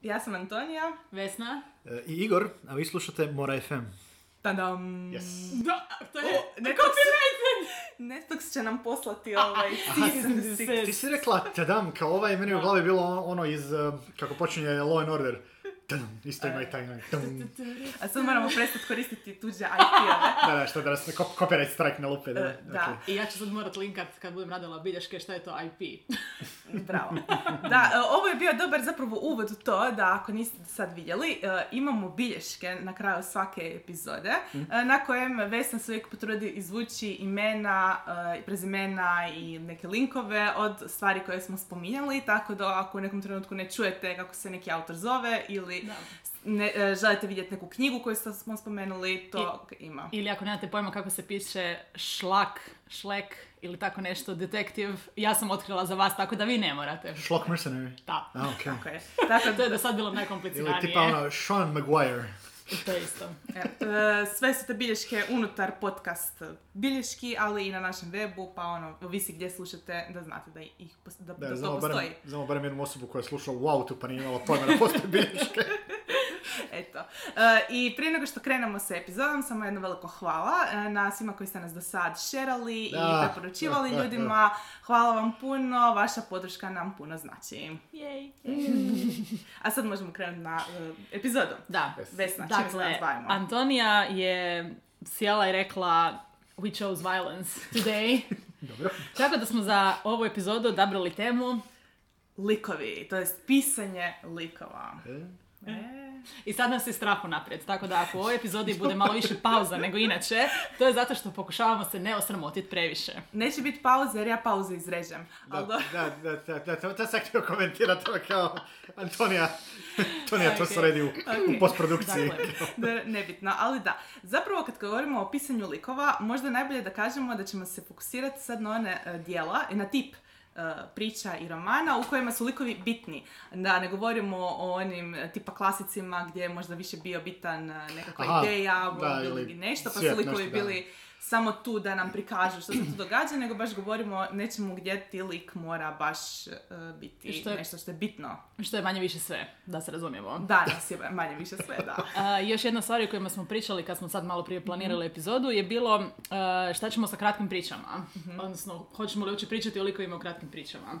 Ja sam Antonija. Vesna. E, I Igor, a vi slušate Mora FM. Tadam. Yes. Da, to je O, Netflix, Netflix će nam poslati ovaj and desist. Ti si rekla tadam, kao ovaj, meni u glavi bilo ono iz, e, kako počinje Law and Order. Tadam, isto ima i taj tum. A sad moramo prestati koristiti tuđe IP-ove. Da, da, što da nas copyright strike ne lupe. Da, E, da. ok. I ja ću sad morat linkat kad budem radila bilješke šta je to IP. Bravo. Da, e, ovo je bio dobar zapravo uvod u to da ako niste sad vidjeli, e, imamo bilješke na kraju svake epizode e, na kojem Vesna se uvijek potrudi izvući imena, prezimena i neke linkove od stvari koje smo spominjali, tako da ako u nekom trenutku ne čujete kako se neki autor zove ili Da. ne, želite vidjeti neku knjigu koju smo spomenuli, to ima. Ili ako nemate pojma kako se piše šlak, šlek ili tako nešto, detektiv, ja sam otkrila za vas, tako da vi ne morate. Schlock Mercenary. Da. A, ok. Tako je. Tako To je da, do sad bilo Ili najkompliciranije. tipa ono, Sean Maguire. To je isto. e, e, sve su te bilješke unutar podcast bilješki, ali i na našem webu, pa ono, ovisi gdje slušate, da znate da, ih, da, da, Da, to znamo postoji. barem, znamo barem jednu osobu koja je slušala u autu pa nije imala pojma da postoje bilješke. Eto. E, I prije nego što krenemo sa epizodom, samo jedno veliko hvala e, na svima koji ste nas do sad šerali i preporučivali ljudima. Hvala vam puno, vaša podrška nam puno znači. Jej. A sad možemo krenuti na e, epizodu. Da. Vesna, se Dakle, danas bavimo? Antonija je sjela i rekla we chose violence today. Dobro. Tako da smo za ovu epizodu odabrali temu Likovi, to jest pisanje likova. E, E. i sad nas je strah naprijed. Tako da ako u ovoj epizodi bude malo više pauza nego inače, to je zato što pokušavamo se ne osramotiti previše. Neće biti pauze jer ja pauze izrežem. Da, da, da, da, da, to, to sam htio komentirati, to kao Antonija, Antonija to sredi u, u Ok. postprodukciji. Dakle, Da, nebitno, ali da. Zapravo kad govorimo o pisanju likova, možda je najbolje da kažemo da ćemo se fokusirati sad na one e, dijela, na tip priča i romana u kojima su likovi bitni. Da ne govorimo o onim e, tipa klasicima gdje je možda više bio bitan e, nekakva Aha, ideja da, ili nešto, pa su likovi nešto, bili samo tu da nam prikažu što se tu događa, nego baš govorimo o nečemu gdje ti lik mora baš e, biti što je- nešto što je bitno. Što je manje više sve, da se razumijemo. Danas je manje više sve, da. A, još jedna stvar o kojima smo pričali kad smo sad malo prije planirali epizodu je bilo a, šta ćemo sa kratkim pričama. Odnosno, hoćemo li uopće pričati o likovima u kratkim pričama.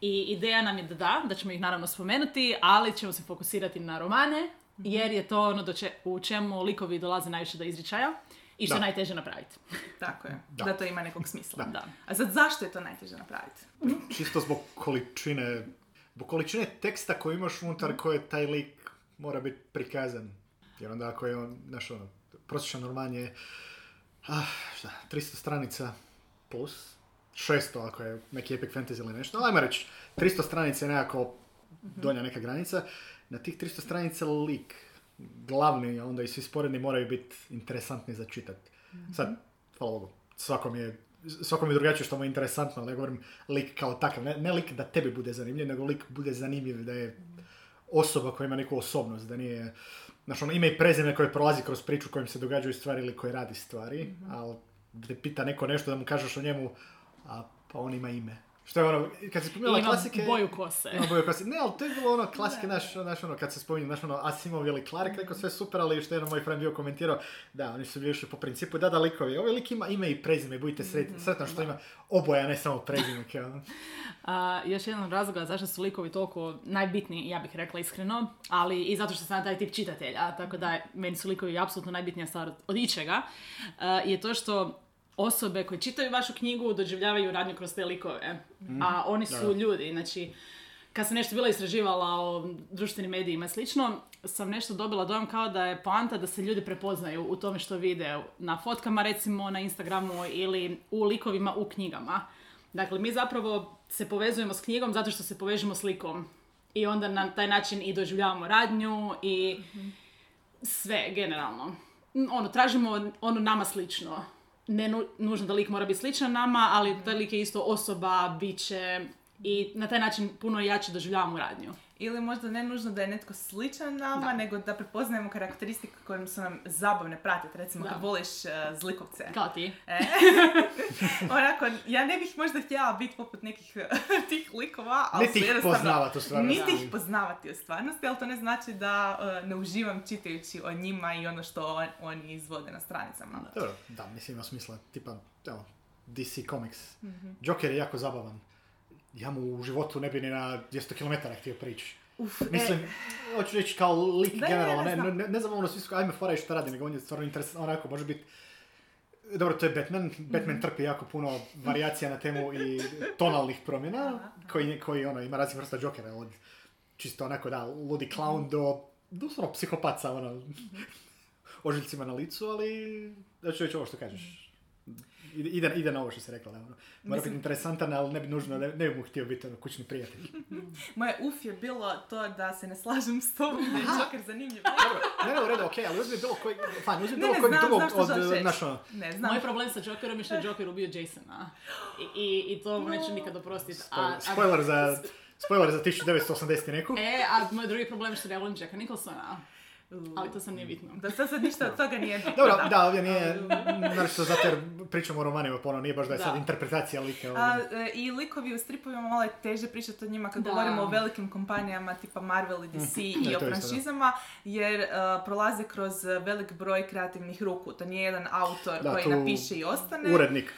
I ideja nam je da da, da ćemo ih naravno spomenuti, ali ćemo se fokusirati na romane, jer je to ono do če- u čemu likovi dolaze najviše do izričaja i što Da. je najteže napraviti. Tako je, da. Da. to ima nekog smisla. Da. A sad zašto je to najteže napraviti? Čisto zbog količine, zbog količine teksta koji imaš unutar koje taj lik mora biti prikazan. Jer onda ako je on, znaš ono, prosječan roman je, ah, šta, 300 stranica plus, 600 ako je neki epic fantasy ili nešto, ali ajmo reći, 300 stranica je nekako donja neka granica, na tih 300 stranica lik, glavni, a onda i svi sporedni moraju biti interesantni za čitat. Sad, hvala Bogu, svakom je svakom je drugačije što mu je interesantno, ali ne govorim lik kao takav, ne, ne lik da tebi bude zanimljiv, nego lik bude zanimljiv da je osoba koja ima neku osobnost, da nije, znaš ono, ime i prezime koje prolazi kroz priču kojim se događaju stvari ili koji radi stvari, ali da te pita neko nešto da mu kažeš o njemu, a pa on ima ime. Što je ono, kad se spominjala klasike... boju kose. Ima boju kose. Ne, ali to je bilo ono klasike, naš, naš ono, kad se spominje, znaš ono, Asimov ili Clark, rekao sve super, ali što je jedan moj friend bio komentirao, da, oni su bili išli po principu, da, da, likovi, ovaj lik ima ime i prezime, budite sretni, sretni što ima oboje, a ne samo prezime. A, još jedan od razloga zašto su likovi toliko najbitniji, ja bih rekla iskreno, ali i zato što sam taj tip čitatelja, tako da meni su likovi apsolutno najbitnija stvar od, od ičega, a, je to što osobe koje čitaju vašu knjigu doživljavaju radnju kroz te likove, a oni su Da. ljudi, znači kad sam nešto bila istraživala o društvenim medijima i slično, sam nešto dobila dojam kao da je poanta da se ljudi prepoznaju u tome što vide na fotkama recimo na Instagramu ili u likovima u knjigama. Dakle, mi zapravo se povezujemo s knjigom zato što se povežemo s likom. I onda na taj način i doživljavamo radnju i sve generalno. Ono, tražimo ono nama slično. Ne nu- nužno da lik mora biti sličan nama, ali taj lik je isto osoba, biće, I na taj način puno jače doživljavamo radnju. Ili možda ne nužno da je netko sličan nama, nego da prepoznajemo karakteristike koje su nam zabavne pratiti. Recimo Da. kad voliš eh, zlikovce. Kao ti. E, onako, ja ne bih možda htjela biti poput nekih tih likova, ali Niti ih poznavati u stvarnosti. Niti ih poznavati u stvarnosti, ali to ne znači da eh, ne uživam čitajući o njima i ono što on- oni izvode na stranicama. Dobro, da, mislim ima smisla, tipa, evo, DC Comics. Mhm. Joker je jako zabavan. Ja mu u životu ne bi ni na 200 km htio prići. Uf, e, Mislim, hoću reći kao lik Da, generalno, ne, ne, znam. ne, ne znam ono svi su, ajme fora šta radi, nego on je stvarno interesantan, onako može biti dobro, to je Batman. Mhm. Batman trpi jako puno varijacija na temu i tonalnih promjena, koji, koji ono, ima raznih vrsta Jokera, od čisto onako, da, ludi Mhm. clown do, doslovno psihopat sa ono, ožiljcima na licu, ali da ću reći ovo što kažeš. Ide, ide, na ovo što si rekla, da, ono. Mora Mislim- biti interesantan, ali ne bi nužno, ne, ne bi mu htio biti ono, kućni prijatelj. Moje uf je bilo to da se ne slažem s tobom, da je Joker zanimljiv. Dobro, ne, ne, u redu, okej, ali uzmi bilo koji, fajn, uzmi Ne, bilo znam, drugog od, znaš ono, Ne znam. Moj problem sa Jokerom je što je Joker ubio Jasona. I, i, i to mu neću nikad oprostiti. A, spoiler, a- spoiler za, spoiler za 1980 i neku. E, a moj drugi problem je što ne volim Jacka Nicholsona. Ali to sam nije bitno. Da sad, sad ništa od toga nije bitno. Dobro, da, ovdje nije, naravno zato jer pričamo o romanima, pa ono nije baš da je sad interpretacija lika A, ovdje. e, I likovi u stripovima malo je teže pričati o njima kad Da. govorimo o velikim kompanijama tipa Marvel i DC Da, i o franšizama jer e, prolaze kroz velik broj kreativnih ruku. To nije jedan autor Da, koji tu napiše i ostane. Urednik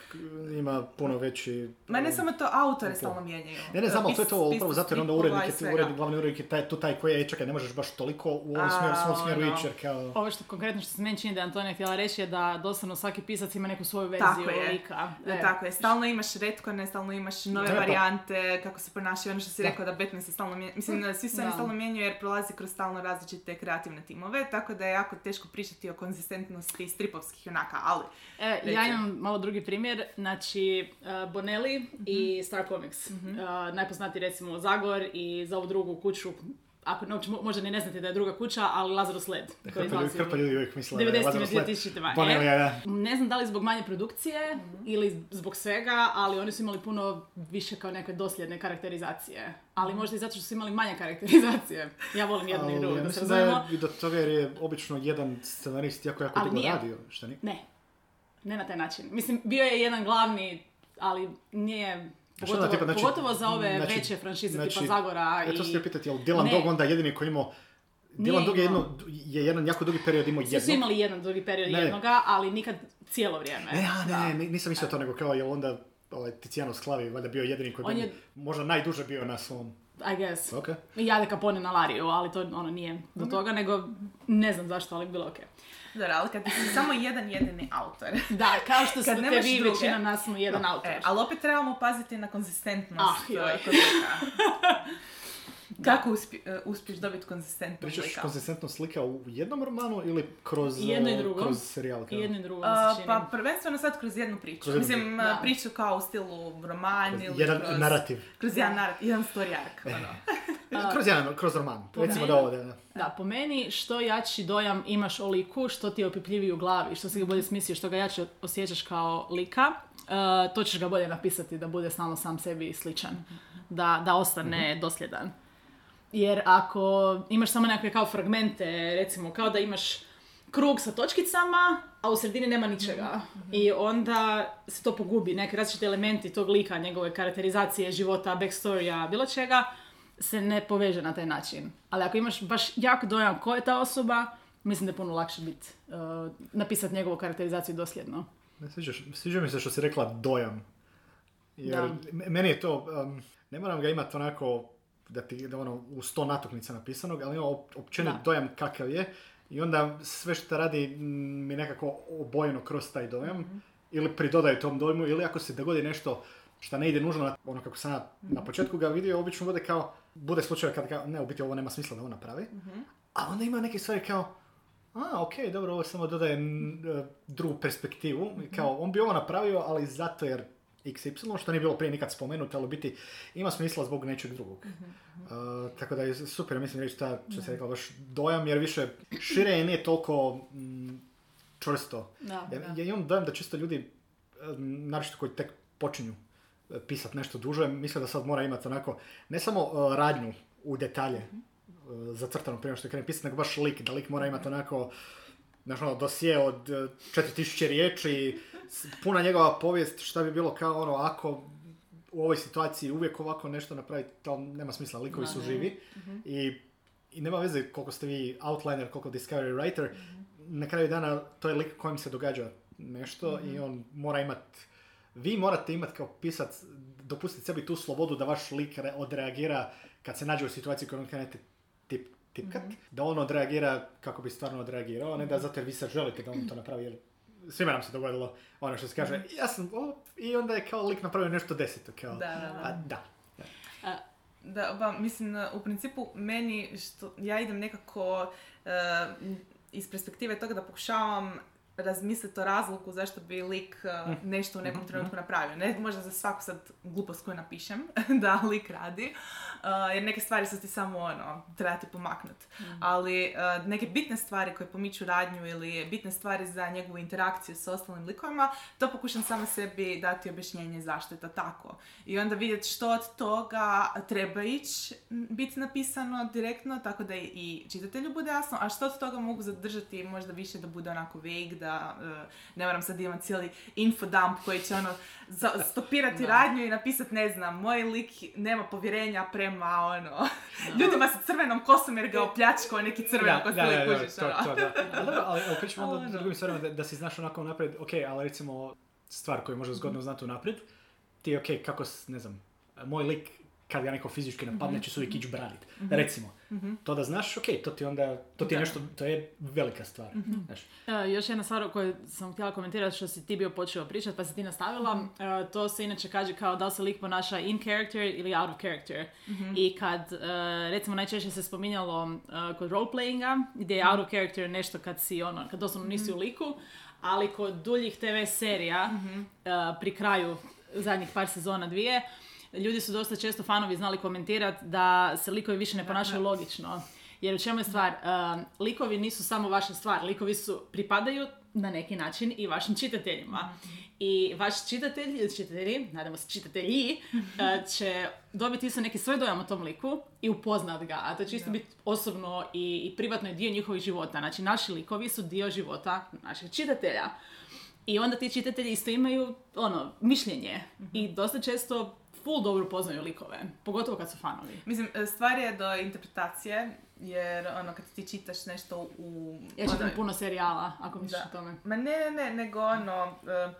ima puno veći... Ma ne samo to, autore stalno mijenjaju. Ne, ne, znam, ali to je to upravo zato jer onda urednik je, urednik, glavni urednik je taj, tu taj koji je, čekaj, ne možeš baš toliko u ovom smjeru ono. jer kao... Ovo što konkretno što se meni čini da je Antonija htjela reći je da doslovno svaki pisac ima neku svoju Tako verziju je. lika. E, tako je, stalno imaš retkone, stalno imaš nove Da, pa- varijante, kako se ponašaju, ono što si Da. rekao da Batman se stalno mijenja, mislim, svi se oni Da. stalno mijenjaju jer prolazi kroz stalno različite kreativne timove, tako da je jako teško pričati o konzistentnosti stripovskih junaka, ali E, ja imam malo drugi primjer, znači uh, Bonelli i Star Comics. Uh, najpoznatiji recimo Zagor i za ovu drugu kuću, ako ne, uopće mo- možda ni ne znate da je druga kuća, ali Lazarus Led. koji Hrpa ljudi, hrpa uvijek misle da je 90-ima, Lazarus Led. 2000-ima, Bonelli, e. ja, da. Ne znam da li zbog manje produkcije ili zbog svega, ali oni su imali puno više kao neke dosljedne karakterizacije. Ali možda i zato što su imali manje karakterizacije. Ja volim jedno i Ali drugo, ja da se mislim da razumemo. je i do toga jer je obično jedan scenarist jako, jako dugo nije. radio, šta ni? Ne. Ne na taj način. Mislim, bio je jedan glavni, ali nije... Pogotovo, tipa, znači- pogotovo za ove znači- veće franšize znači- tipa Zagora E, to i... se pitati, jel Dylan Ne. Dog onda jedini koji imao... Dylan Dog je, jedno, je jedan jako dugi period imao Svi su imali jedan drugi period Ne. jednoga, ali nikad cijelo vrijeme. Ne, a, Da. ne, ne, nisam mislio to, nego kao je onda ovaj, Tiziano Sklavi valjda bio jedini koji On je- možda najduže bio na svom... I guess. Ok. I Jade Capone na Lariju, ali to ono nije do toga, nego ne znam zašto, ali bilo okej. Dobro, ali kad si samo jedan jedini autor. Da, kao što Kad ste vi, druge. većina nas smo jedan Da. autor. E, ali opet trebamo paziti na konzistentnost Ah, joj. kod lika. Kako uspje- eh, uspješ dobiti konzistentnost Pričaš lika? konzistentno slika u jednom romanu ili kroz, I jedno i drugo. kroz serijal? I kao? jedno i drugo čini. pa prvenstveno sad kroz jednu priču. Kroz jednu Mislim, priču. Da. priču kao u stilu roman Kroz ili jedan kroz... narativ. Kroz jedan narativ, jedan story arc. Ono. Kroz jedan, kroz roman. po Recimo meni- da ovo da... da. Da, po meni što jači dojam imaš o liku, što ti je opipljiviji u glavi, što si ga bolje smislio, što ga jače osjećaš kao lika, uh, to ćeš ga bolje napisati da bude stalno sam sebi sličan, da, da ostane dosljedan. Jer ako imaš samo nekakve kao fragmente, recimo kao da imaš krug sa točkicama, a u sredini nema ničega. I onda se to pogubi, neke različite elementi tog lika, njegove karakterizacije, života, backstorya, bilo čega, se ne poveže na taj način. Ali ako imaš baš jak dojam ko je ta osoba, mislim da je puno lakše biti, uh, napisati njegovu karakterizaciju dosljedno. Ne, sviđaš, sviđa mi se što si rekla dojam. Jer Da. meni je to, um, ne moram ga imati onako da ti da ono u sto natuknica napisanog, ali ima op- općenit dojam kakav je i onda sve što radi mi nekako obojeno kroz taj dojam Mhm. ili pridodaju tom dojmu ili ako se dogodi nešto što ne ide nužno na ono kako sam ja na početku ga vidio, obično bude kao, bude slučaj kad kao, ne, u biti ovo nema smisla da on napravi, a onda ima neke stvari kao, a, ok, dobro, ovo samo dodaje e, drugu perspektivu. Kao, on bi ovo napravio, ali zato jer XY, što nije bilo prije nikad spomenuto, ali u biti ima smisla zbog nečeg drugog. Uh, tako da je super, mislim reći ta, što se rekla, baš dojam, jer više šire je nije toliko mm, čvrsto. Da, Ja, ja imam dojam da čisto ljudi, e, naročito koji tek počinju pisat nešto duže, mislim da sad mora imati onako, ne samo e, radnju u detalje, Mhm. e, zacrtano prije što krene pisati, nego baš lik, da lik mora imati onako, znaš ono, dosije od e, 4000 riječi, s- puna njegova povijest, šta bi bilo kao ono, ako u ovoj situaciji uvijek ovako nešto napraviti, to nema smisla, likovi su živi. I, i nema veze koliko ste vi outliner, koliko discovery writer, na kraju dana to je lik kojem se događa nešto i on mora imat, vi morate imati kao pisac, dopustiti sebi tu slobodu da vaš lik re- odreagira kad se nađe u situaciji koju krenete tip, tipkat, da on odreagira kako bi stvarno odreagirao, a ne da zato jer vi sad želite da on to napravi, jer svima nam se dogodilo ono što se kaže, ja sam, o, i onda je kao lik napravio nešto deseto, kao, Da, da, da. a da. Da, ba, mislim, u principu meni, što ja idem nekako eh, iz perspektive toga da pokušavam razmisliti o razlogu zašto bi lik eh, nešto u nekom trenutku napravio. Ne možda za svaku sad glupost koju napišem da lik radi, eh, jer neke stvari su ti samo ono, treba ti pomaknut. Ali eh, neke bitne stvari koje pomiču radnju ili bitne stvari za njegovu interakciju sa ostalim likovima, to pokušam sama sebi dati objašnjenje zašto je to tako. I onda vidjeti što od toga treba ići biti napisano direktno, tako da i čitatelju bude jasno, a što od toga mogu zadržati možda više da bude onako vague, da e, ne moram sad imati cijeli infodump koji će ono stopirati Da. radnju i napisati, ne znam, moj lik nema povjerenja prema ono, ljudima sa crvenom kosom jer ga opljačkao neki crveno Da, da, da, da, kužiš, to, ono. to, da. Ali ali ali pričamo onda ono. drugim stvarima da, da si znaš onako naprijed, ok, ali recimo stvar koju možda zgodno znati unaprijed, ti ok, kako, ne znam, moj lik kad ga neko fizički napadne će se uvijek ići branit. Recimo, to da znaš, ok, to ti onda, to ti je nešto, to je velika stvar. Znaš. E, još jedna stvar o kojoj sam htjela komentirati što si ti bio počeo pričati pa si ti nastavila, e, to se inače kaže kao da se lik ponaša in character ili out of character. I kad, e, recimo najčešće se spominjalo e, kod roleplayinga, gdje je out of character nešto kad si ono, kad doslovno nisi u liku, ali kod duljih TV serija e, pri kraju zadnjih par sezona dvije, ljudi su dosta često fanovi znali komentirati da se likovi više ne ponašaju logično. Jer u čemu je stvar? Um, likovi nisu samo vaša stvar, likovi su, pripadaju na neki način i vašim čitateljima. I vaš čitatelj, ili čitatelji, nadamo se čitatelji, uh, će dobiti isto neki svoj dojam o tom liku i upoznat ga. A to će isto biti osobno i, i privatno je dio njihovih života. Znači, naši likovi su dio života naših čitatelja. I onda ti čitatelji isto imaju ono, mišljenje. I dosta često full dobro poznaju likove. Pogotovo kad su fanovi. Mislim, e, stvar je do interpretacije, jer ono, kad ti čitaš nešto u... Ja čitam ono, puno serijala, ako misliš o tome. Ma ne, ne, ne, nego ono, e,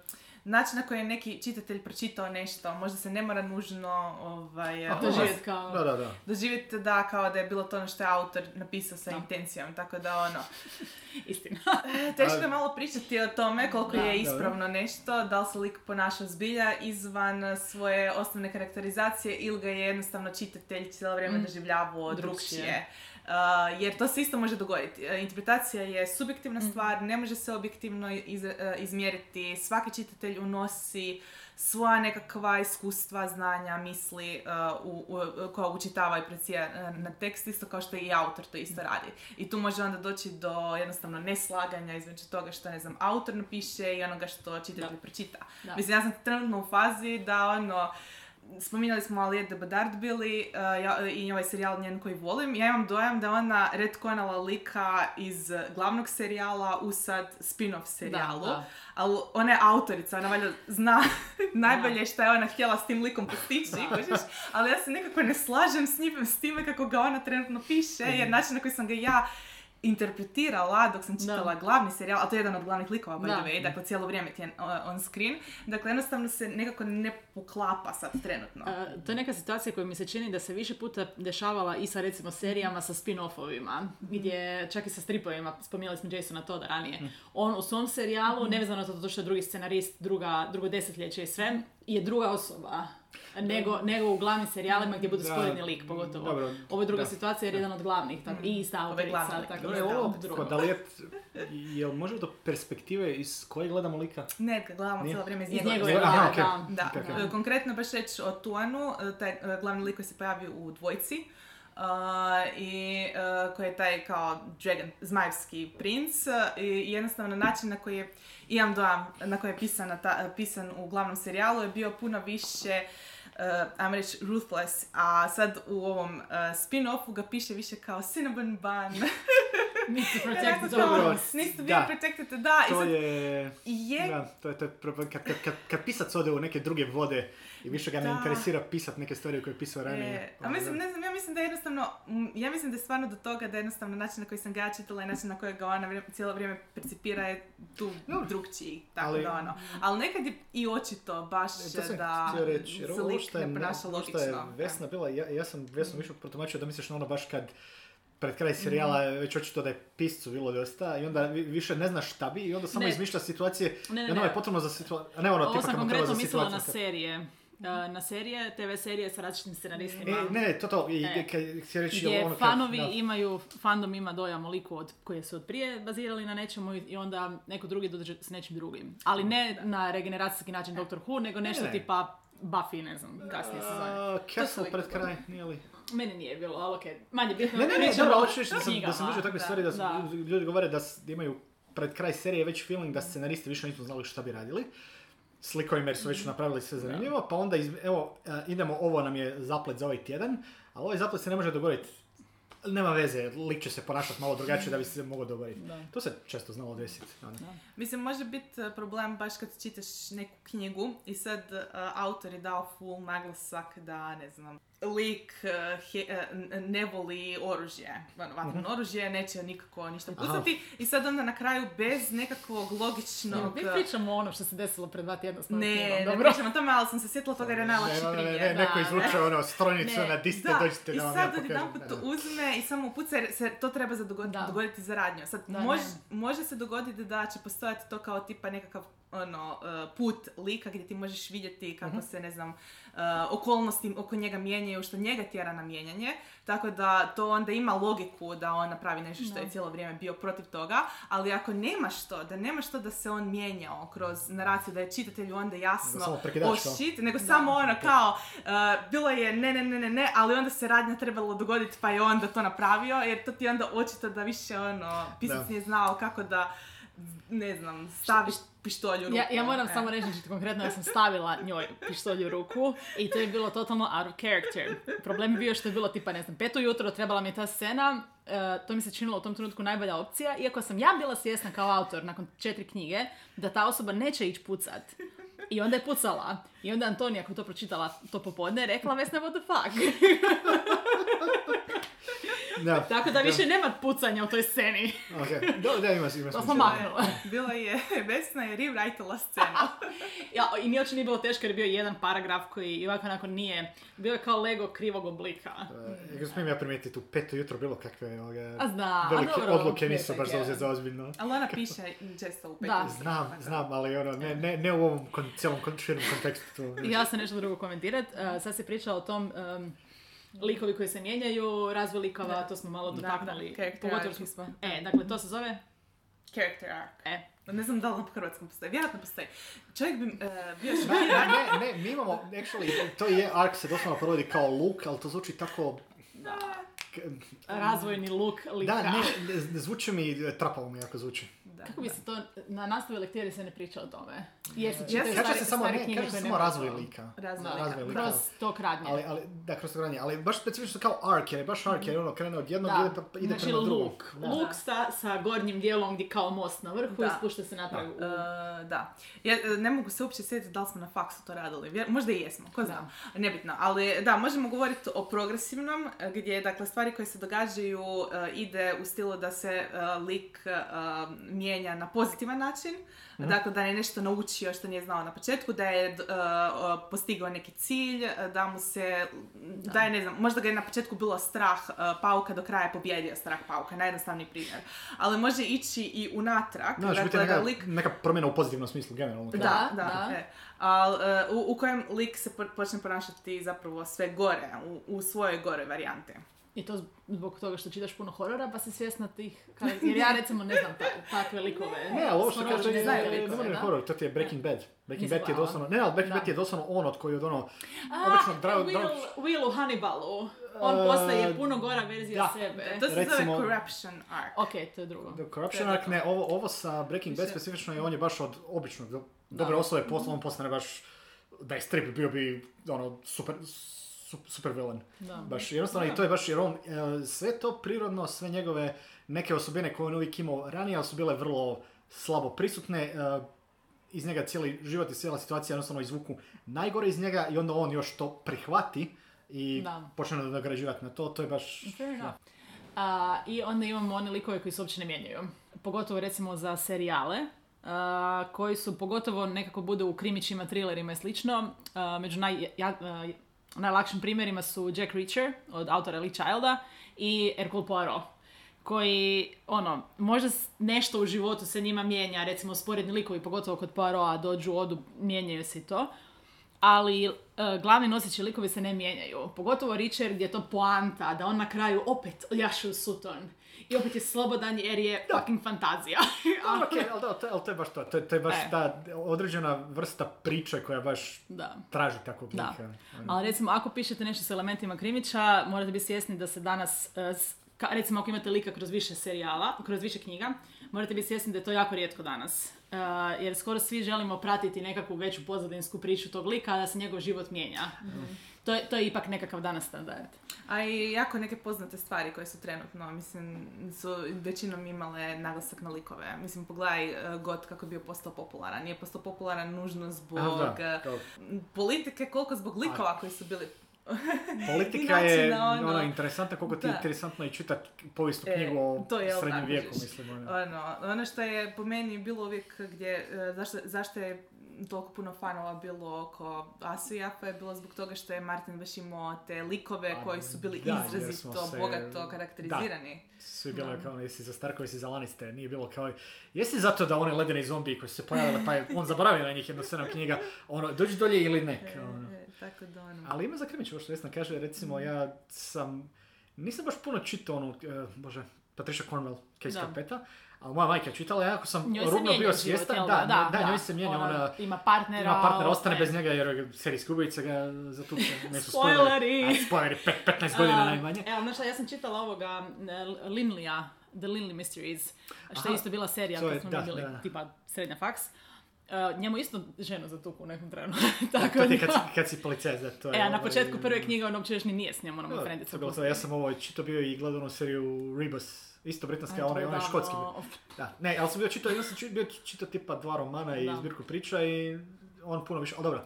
način na koji je neki čitatelj pročitao nešto, možda se ne mora nužno ovaj, Aha. Doživjeti kao... Da, da, da. doživjeti da kao da je bilo to ono što je autor napisao sa Da. intencijom, tako da ono, Istina. teško je malo pričati o tome koliko Da. je ispravno nešto, da li se lik ponaša zbilja izvan svoje osnovne karakterizacije ili ga je jednostavno čitatelj cijelo vrijeme Mm. doživljavao Drukčije. drugčije. Uh, jer to se isto može dogoditi. Uh, Interpretacija je subjektivna Mm. stvar, ne može se objektivno iz- uh, izmjeriti. Svaki čitatelj unosi svoja nekakva iskustva, znanja, misli uh, u, u, koja učitava i precija uh, na tekst, isto kao što i autor to isto radi. I tu može onda doći do jednostavno neslaganja između toga što, ne znam, autor napiše i onoga što čitatelj pročita. Da. Mislim, ja sam trenutno u fazi da ono, spominjali smo Aliette de Bedard bili uh, ja, i ovaj serijal njen koji volim. Ja imam dojam da ona retkonala lika iz glavnog serijala u sad spin-off serijalu. da. Ali ona je autorica, ona valjda zna najbolje šta je ona htjela s tim likom postići, kužiš? ali ja se nekako ne slažem s njim, s time kako ga ona trenutno piše, jer način na koji sam ga ja interpretirala dok sam čitala Da. glavni serijal, a to je jedan od glavnih likova, by Da. the way, dakle cijelo vrijeme ti je uh, on screen, dakle jednostavno se nekako ne poklapa sad trenutno. E, to je neka situacija koja mi se čini da se više puta dešavala i sa recimo serijama sa spin-offovima, gdje čak i sa stripovima, spominjali smo Jasona Toda ranije. On u svom serijalu, nevezano za to što je drugi scenarist, druga, drugo desetljeće i sve, je druga osoba. Nego, nego u glavnim serijalima gdje bude Da, sporedni lik, pogotovo. dobro, Ovo je druga da. situacija jer je jedan od glavnih, tako, i ista Ovo je autorica, tako i da je ovo drugo. Kod Alijet, jel može do perspektive iz koje gledamo lika? Ne, kad gledamo Nije? cijelo vrijeme iz Iz njegove perspektive. Aha, da, okej. da. Da, Ok, ok. E, konkretno baš reći o Tuanu, e, taj e, glavni lik koji se pojavi u dvojci. Uh, i uh, koji je taj kao dragon, zmajevski princ uh, i jednostavno način na koji je, imam dojam, na koji je pisan, ta, pisan u glavnom serijalu je bio puno više uh, reći ruthless, a sad u ovom uh, spin-offu ga piše više kao cinnamon bun. Needs to protect the kao, Dobro, Needs to be da. protected, da. I To sad je... je Da, to je, to je problem. kad, kad, kad, pisac ode u neke druge vode i više ga ne Da. interesira pisat neke stvari koje je pisao ranije. E, a mislim, ne znam, ja mislim da je jednostavno, ja mislim da je stvarno do toga da jednostavno način na koji sam ga ja čitala i način na koji ga ona vrijeme- cijelo vrijeme percipira je tu Dobro. drugčiji, tako Ali- da ono. Ali nekad je i očito baš E, to da reći, jer se ovo što je, ne ovo što je Vesna bila, ja, ja sam Vesnu više protumačio da misliš na ono baš kad pred kraj serijala je već očito da je piscu bilo dosta i onda vi- više ne znaš šta bi i onda samo Ne. izmišlja situacije Ne, ne, ne. je potrebno za situaciju, ne ono Ovo sam kad konkretno za mislila na serije. Na serije, TV serije sa različitim scenaristima. E, ne, ne, to to, i E. kad htio reći gdje ono kad- fanovi da. imaju, fandom ima dojam o liku od, koje su od prije bazirali na nečemu i- onda neko drugi dođe s nečim drugim. Ali ne na regeneracijski način Doctor Who, nego nešto ne. tipa Buffy, ne znam, kasnije se zove. Castle pred kraj, nije li? Meni nije bilo, ali okej, manje bitno. Ne, ne, ne, dobro, hoću da sam, da sam takve da. stvari da, su- Da. ljudi govore da, imaju pred kraj serije već feeling da scenaristi više nisu znali šta bi radili. S likovima jer su već napravili sve zanimljivo, pa onda iz, evo, e, idemo, ovo nam je zaplet za ovaj tjedan, ali ovaj zaplet se ne može dogoditi. Nema veze, lik će se ponašati malo drugačije da bi se moglo dogoditi. To se često znalo desiti. Mislim, može biti uh, problem baš kad čitaš neku knjigu i sad uh, autor je dao full naglasak da, ne znam, lik uh, he- uh, ne voli oružje, ono, vatreno oružje, neće nikako ništa. Aha. pucati i sad onda na kraju bez nekakvog logičnog... Mi uh, pričamo o ono što se desilo pred dva tjedna s mojom Ne, ne dobro? pričam o tome, ali sam se sjetila toga jer je najlakši Ne, ne, ne, primjer. ne, da, neko ne. izvuče ono strojnicu Ne, na diste, Da, dođite i da vam sad ja pokažem. odjedanput Da, to da. uzme i samo upuca jer se to treba za dogoditi za radnju. Sad, Da, mož- ne. može se dogoditi da će postojati to kao tipa nekakav ono, uh, put lika gdje ti možeš vidjeti kako se, ne znam, uh, okolnosti oko njega mijenjaju, što njega tjera na mijenjanje. Tako da to onda ima logiku da on napravi nešto što je cijelo vrijeme bio protiv toga, ali ako nemaš to, da nemaš to da se on mijenjao kroz naraciju, da je čitatelju onda Da jasno prekidač oh shit, nego samo ono kao, uh, bilo je ne, ne, ne, ne, ne, ali onda se radnja trebalo dogoditi pa je onda to napravio, jer to ti onda očito da više ono, pisac nije znao kako da, ne znam, staviš pištolj u ruku. Ja, ja moram E. samo reći znači, konkretno ja sam stavila njoj pištolj u ruku i to je bilo totalno out of character. Problem je bio što je bilo tipa, ne znam, pet ujutro, trebala mi je ta scena, e, to mi se činilo u tom trenutku najbolja opcija, iako sam ja bila svjesna kao autor nakon četiri knjige da ta osoba neće ići pucat. I onda je pucala. I onda Antonija, koja to pročitala to popodne, rekla Vesna, what the fuck? Da, Tako da više nema pucanja u toj sceni. Ok, da, da, ima, ima To smo maknula. Bila je, Vesna je rewritala scenu. Ja, I nije nije bilo teško jer je bio jedan paragraf koji i ovako onako nije, bio je kao Lego krivog oblika. E, Ako smijem ja primijetiti, u peto jutro bilo kakve ovoga, A zna, a velike dobro, odluke nisu baš je. zauzeti za ozbiljno. Ali ona piše često u petu. Da. Znam, znam, ali ono, ne, ne, ne u ovom kon, cijelom širom kontekstu. Ja sam nešto drugo komentirat. Uh, sad se priča o tom um, likovi koji se mijenjaju, razvoj likova, to smo malo Da, dotaknuli. da, character Pogotovo arc smo-. E, dakle, to se zove... Character arc. E, Ne znam da li na hrvatskom postoji, vjerojatno postoji. Čovjek bi e, bio Ne, šokiran. ne, ne, mi imamo, actually, to je ark se doslovno provodi kao luk, ali to zvuči tako... k- razvojni luk lika. Da, ne, ne, ne zvuči mi, trapavo mi jako zvuči. Da, Kako bi da. se to, na nastavi lektiri se ne priča o tome. Jer se Ja se- Kaže stare, se samo, ne, kaže se samo razvoj lika. Razvoj Da, lika. razvoj lika. Kroz to kradnje. Ali, ali, da, kroz to gradnje, ali baš specifično kao ark, jer je baš ark, jer je ono krene od jednog, Da, ide, pa- ide znači prema drugog. luk. Da. Luk sa, sa gornjim dijelom gdje kao most na vrhu Da. i spušta se natrag u... E, da. Ja e, ne mogu se uopće sjetiti da li smo na faksu to radili. Vjer- možda i jesmo, ko zna. Nebitno. Ali da, možemo govoriti o progresivnom, gdje dakle stvari koje se događaju e, ide u stilu da se e, lik mijenja na pozitivan način. Dakle, da je nešto naučio što nije znao na početku, da je o, postigao neki cilj, e, da mu se, da je, ne znam, možda ga je na početku bilo strah e, pauka, do kraja je pobjedio strah pauka, najjednostavniji primjer. Ali može ići i unatrag. Znači, biti dakle, da neka, lik neka promjena u pozitivnom smislu, generalno. Da. da, da. da. E. Al, u, u kojem lik se po- počne ponašati zapravo sve gore, u, u svojoj gore varijante. I to zbog toga što čitaš puno horora, pa si svjesna tih, kar- jer ja recimo ne znam ta, takve likove. Ne, ali ovo što kaže, ne znaju ne, ne, da? horor, to ti je Breaking Bad. Breaking Bad je doslovno, ne, ali Breaking. Bad je doslovno on od koji od ono, A, običnog dra- Will, Will u Hannibalu. On Uh, postaje puno gora verzija da. sebe. To se Recimo- zove corruption arc. Ok, to je drugo. The Corruption Arc, ne, ovo, ovo sa Breaking Bad specifično je, on je baš od običnog, do- dobre osobe posla, on postane baš, da je strip bio bi, ono, super, su- super villain. Da. Baš, jednostavno, Da. i to je baš, jer on, e, sve to prirodno, sve njegove neke osobine koje on uvijek imao ranije, ali su bile vrlo slabo prisutne, e, iz njega cijeli život i cijela situacija jednostavno izvuku najgore iz njega i onda on još to prihvati i Da. počne nagrađivati na to, to je baš... Enough. A, I onda imamo one likove koji se uopće ne mijenjaju. Pogotovo recimo za serijale. a, koji su pogotovo nekako bude u krimićima, thrillerima i slično. A, među naj, ja, najlakšim primjerima su Jack Reacher od autora Lee Childa i Hercule Poirot koji, ono, možda nešto u životu se njima mijenja, recimo sporedni likovi, pogotovo kod Poirota, dođu, odu, mijenjaju se i to. Ali e, glavni noseći likovi se ne mijenjaju. Pogotovo Richard gdje je to poanta, da on na kraju opet jaše u Sutton. I opet je slobodan jer je fucking fantazija. Ali, okej, ali, da, to, ali to je baš to, to, je- to je baš E. ta određena vrsta priče koja baš da. traži takvog Da. lika. Ono. Ali recimo ako pišete nešto s elementima krimića, morate biti svjesni da se danas, e, ka- recimo ako imate lika kroz više serijala, kroz više knjiga, morate biti svjesni da je to jako rijetko danas. E, jer skoro svi želimo pratiti nekakvu veću pozadinsku priču tog lika, da se njegov život mijenja. To, je, to je ipak nekakav danas standard. A i jako neke poznate stvari koje su trenutno, mislim, su većinom imale naglasak na likove. Mislim, pogledaj uh, God kako je bio postao popularan. Nije postao popularan nužno zbog A, da, kao- politike, koliko zbog likova koji su bili Politika je ono- ono, interesantna koliko ti je interesantno i čitati povijesnu E, knjigu o to je, srednjem vijeku, mislim. Ono. Ono, ono što je po meni bilo uvijek gdje, e, zašto, zašto je toliko puno fanova bilo oko Asu i Japa je bilo zbog toga što je Martin baš imao te likove Pa koji su bili da, izrazito se- bogato karakterizirani. Svi bilo kao, jesi za Starkova, jesi za Lannister, nije bilo kao, jesi zato da one ledeni zombiji koji su se pojavili, pa je on zaboravio na njih jedno sedam knjiga, ono, dođi dolje ili ne. E, kao ono. e, tako da ono... Ali ima za Krimić, ovo što Vesna kaže, recimo ja sam, nisam baš puno čitao onu, e, bože, Patricia Cornwell, Case Da. Carpeta, ali moja majka je čitala, ja ako sam rubno bio svjestan, jel da, da, njoj se mijenja, ona, ima partnera. ima partner, ostane ostaje. bez njega jer serijski ubojica ga zatuče. Ne su Spoileri! A, spoileri, pet- 15 godina A, najmanje. Evo, znaš šta, ja sam čitala ovoga Linleya, The Linley Mysteries, što je isto bila serija kad smo da, bili da. tipa srednja faks. E, njemu isto ženu zatuku u nekom trenu. Tako To ti da- kad, kad si policajac, da, to je... E, na ovaj, početku prve knjige on uopće još ni nije s njom, ono Da, mu to frendica. Ja sam ovo čito bio i gledao onu seriju Rebus, isto britanska, ona, ona je škotski. Da, ne, ali sam bio čitao, ja sam bio čitao tipa dva romana i zbirku priča i on puno više, ali dobro,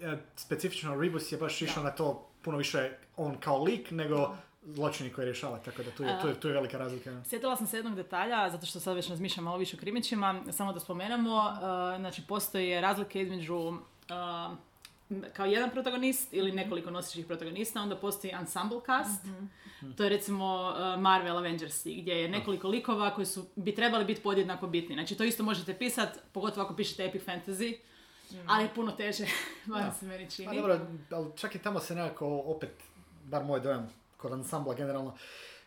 e, specifično Rebus je baš išao na to puno više on kao lik nego zločini koje rješava, tako da tu je, tu je, tu je velika razlika. Sjetila sam se jednog detalja, zato što sad već razmišljam malo više o krimićima, samo da spomenemo, uh, znači postoje razlike između kao jedan protagonist ili nekoliko nosećih protagonista, onda postoji ensemble cast, to je recimo uh, Marvel Avengersi, gdje je nekoliko likova koji su, bi trebali biti podjednako bitni. Znači to isto možete pisat, pogotovo ako pišete epic fantasy, ali je puno teže, barem se meni čini. A dobro, ali čak i tamo se nekako opet, bar moj dojam, kod ansambla generalno,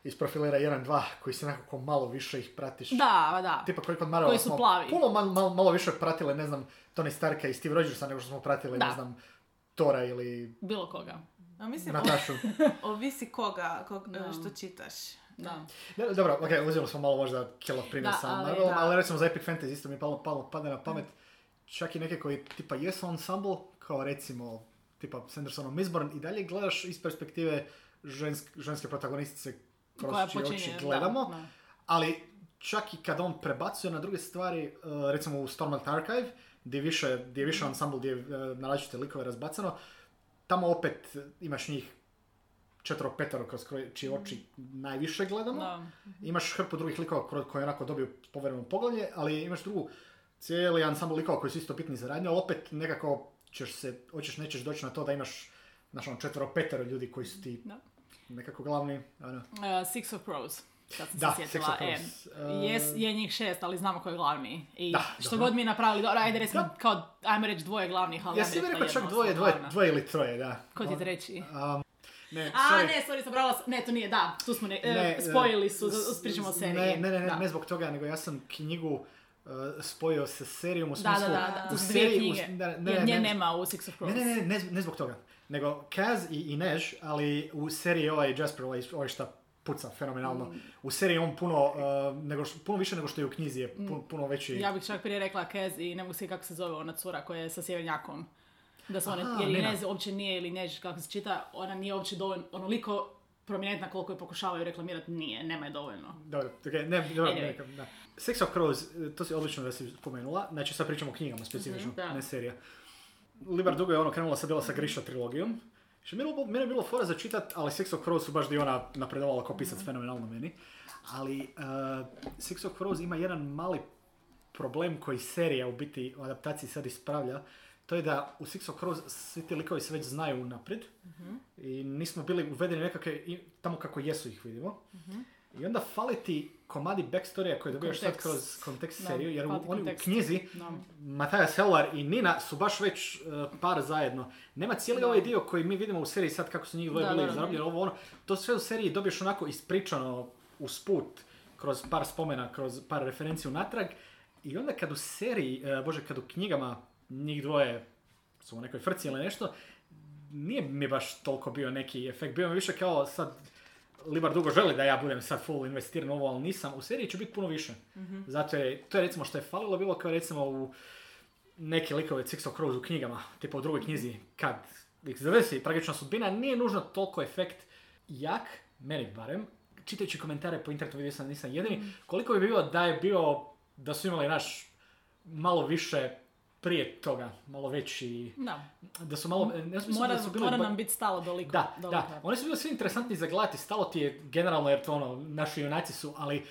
isprofilira jedan, dva, koji se nekako malo više ih pratiš. Da, da. Tipa koji kod Marvela Koji su smo plavi. puno mal, mal- malo više pratili, ne znam, Tony Starka i Steve Rogersa nego što smo pratili, Da. ne znam, Tora ili Bilo koga. A mislim, Natašu. ovisi koga, kog, Da. što čitaš. Da. Ne, dobro, ok, uzeli smo malo možda kill of primjer Da, sa ali Marvelom, da. ali recimo za Epic Fantasy isto mi je palo, palo, pada na pamet, čak i neke koji tipa jesu ensemble, kao recimo tipa Sandersonom Mizborn, i dalje gledaš iz perspektive žensk, ženske protagonistice kroz Koja čije oči počinje, gledamo, da, da. ali čak i kad on prebacuje na druge stvari, uh, recimo u Stormlight Archive, gdje je više, gdje je više ensemble, gdje je uh, na različite likove razbacano, tamo opet imaš njih četvero, petero kroz koje- čije oči najviše gledamo. Da. Imaš hrpu drugih likova kro- koji onako dobiju povremeno poglavlje, ali imaš drugu cijeli ansambl likova koji su isto bitni za radnju, ali opet nekako ćeš se, hoćeš nećeš doći na to da imaš znaš, ono, četvero, petero ljudi koji su ti Da. nekako glavni, ono, Uh, Six of Crows. Sad sam Da, se sjetila. E, Uh, jes, je njih šest, ali znamo ko je glavni. I Da, što dobro. god mi napravili, dobro, ajde recimo Da. kao, ajmo reći dvoje glavnih, ali ja sam rekao čak dvoje, dvoje, dvoje ili troje, da. Ko ti On- treći? Um, Ne, A, sorry. ne, sorry, zabrala sam. Ne, to nije, da, tu smo, ne, e, Ne, spojili su, pričamo o s- seriji. Ne, ne, ne, ne, ne zbog toga, nego ja sam knjigu spojio sa serijom u smislu... da, da, da, u seriji- u- ne, ne, nje ne, nema u Six of Crows. Ne, ne, ne, ne, zbog toga. Nego Kaz i, i Než, ali u seriji ovaj Jasper, ovaj, ovaj šta puca fenomenalno. Mm. U seriji on puno, uh, nego, što- puno više nego što je u knjizi, je puno, puno veći... Mm. Ja bih čak prije rekla Kez i ne mogu se kako se zove ona cura koja je sa sjevernjakom. Da su one, Aha, jer. Inez uopće nije ili než kako se čita, ona nije uopće dovoljno, onoliko prominentna koliko je pokušavaju reklamirati, nije, nema je dovoljno. Dobro, okay, ne, dobro, neka, da. Six of Crows, to si odlično da si spomenula, znači sad pričamo o knjigama specifično, Mhm, da. ne serija. Libar dugo je ono krenula sad bila sa Grisha trilogijom. Što bilo- meni je bilo fora za čitat, ali Six of Crows su baš di ona napredovala kao pisac fenomenalno meni. Ali uh, Six of Crows ima jedan mali problem koji serija u biti u adaptaciji sad ispravlja. To je da u Six of Crows svi ti likovi se već znaju unaprijed i nismo bili uvedeni nekakve tamo kako jesu ih vidimo. I onda fali ti komadi backstorija koje dobijaš sad kroz kontekst Da, seriju, jer u- oni u kontekst. knjizi Da. Matajas Helvar i Nina su baš već uh, par zajedno. Nema cijeli Da. ovaj dio koji mi vidimo u seriji sad kako su njih dvoje bili zarobljeni, ovo ono. To sve u seriji dobiješ onako ispričano usput, kroz par spomena, kroz par referenciju natrag. I onda kad u seriji, uh, bože, kad u knjigama njih dvoje su u nekoj frci ili nešto, nije mi baš toliko bio neki efekt. Bio mi više kao sad, Libar dugo želi da ja budem sad full investiran ovo, ali nisam. U seriji će biti puno više. Zato je, to je recimo što je falilo bilo kao recimo u neke likove Six of Crows u knjigama, tipa u drugoj knjizi, kad ih zavesi tragična sudbina, nije nužno toliko efekt jak, meni barem, čitajući komentare po internetu vidio sam, nisam jedini, koliko bi bilo da je bio, da su imali naš malo više prije toga, malo veći, Da. da su malo, ne znam Mora, da su bili mora ba- nam biti stalo do lika. da, do da. Oni su bili svi interesantni za gledati, stalo ti je generalno, jer to ono, naši junaci su, ali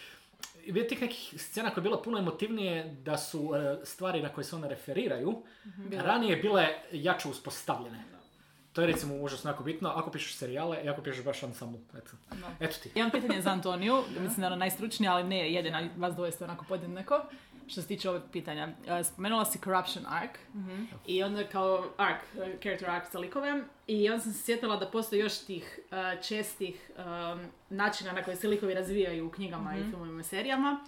je tih nekih scena koje je bilo puno emotivnije da su e, stvari na koje se one referiraju Bile- ranije bile jače uspostavljene. To je recimo užasno jako bitno ako pišeš serijale i ako pišeš baš ansambl. Eto, Da. Eto ti. Imam pitanje za Antoniju, mislim da je ona najstručnija, ali ne jedina, vas dvoje ste onako podjednako. Što se tiče ovog pitanja, E, spomenula si Corruption Arc. I onda kao arc, character arc za likove. I onda sam se sjetila da postoji još tih e, čestih um, načina na koje se likovi razvijaju u knjigama i filmovima i serijama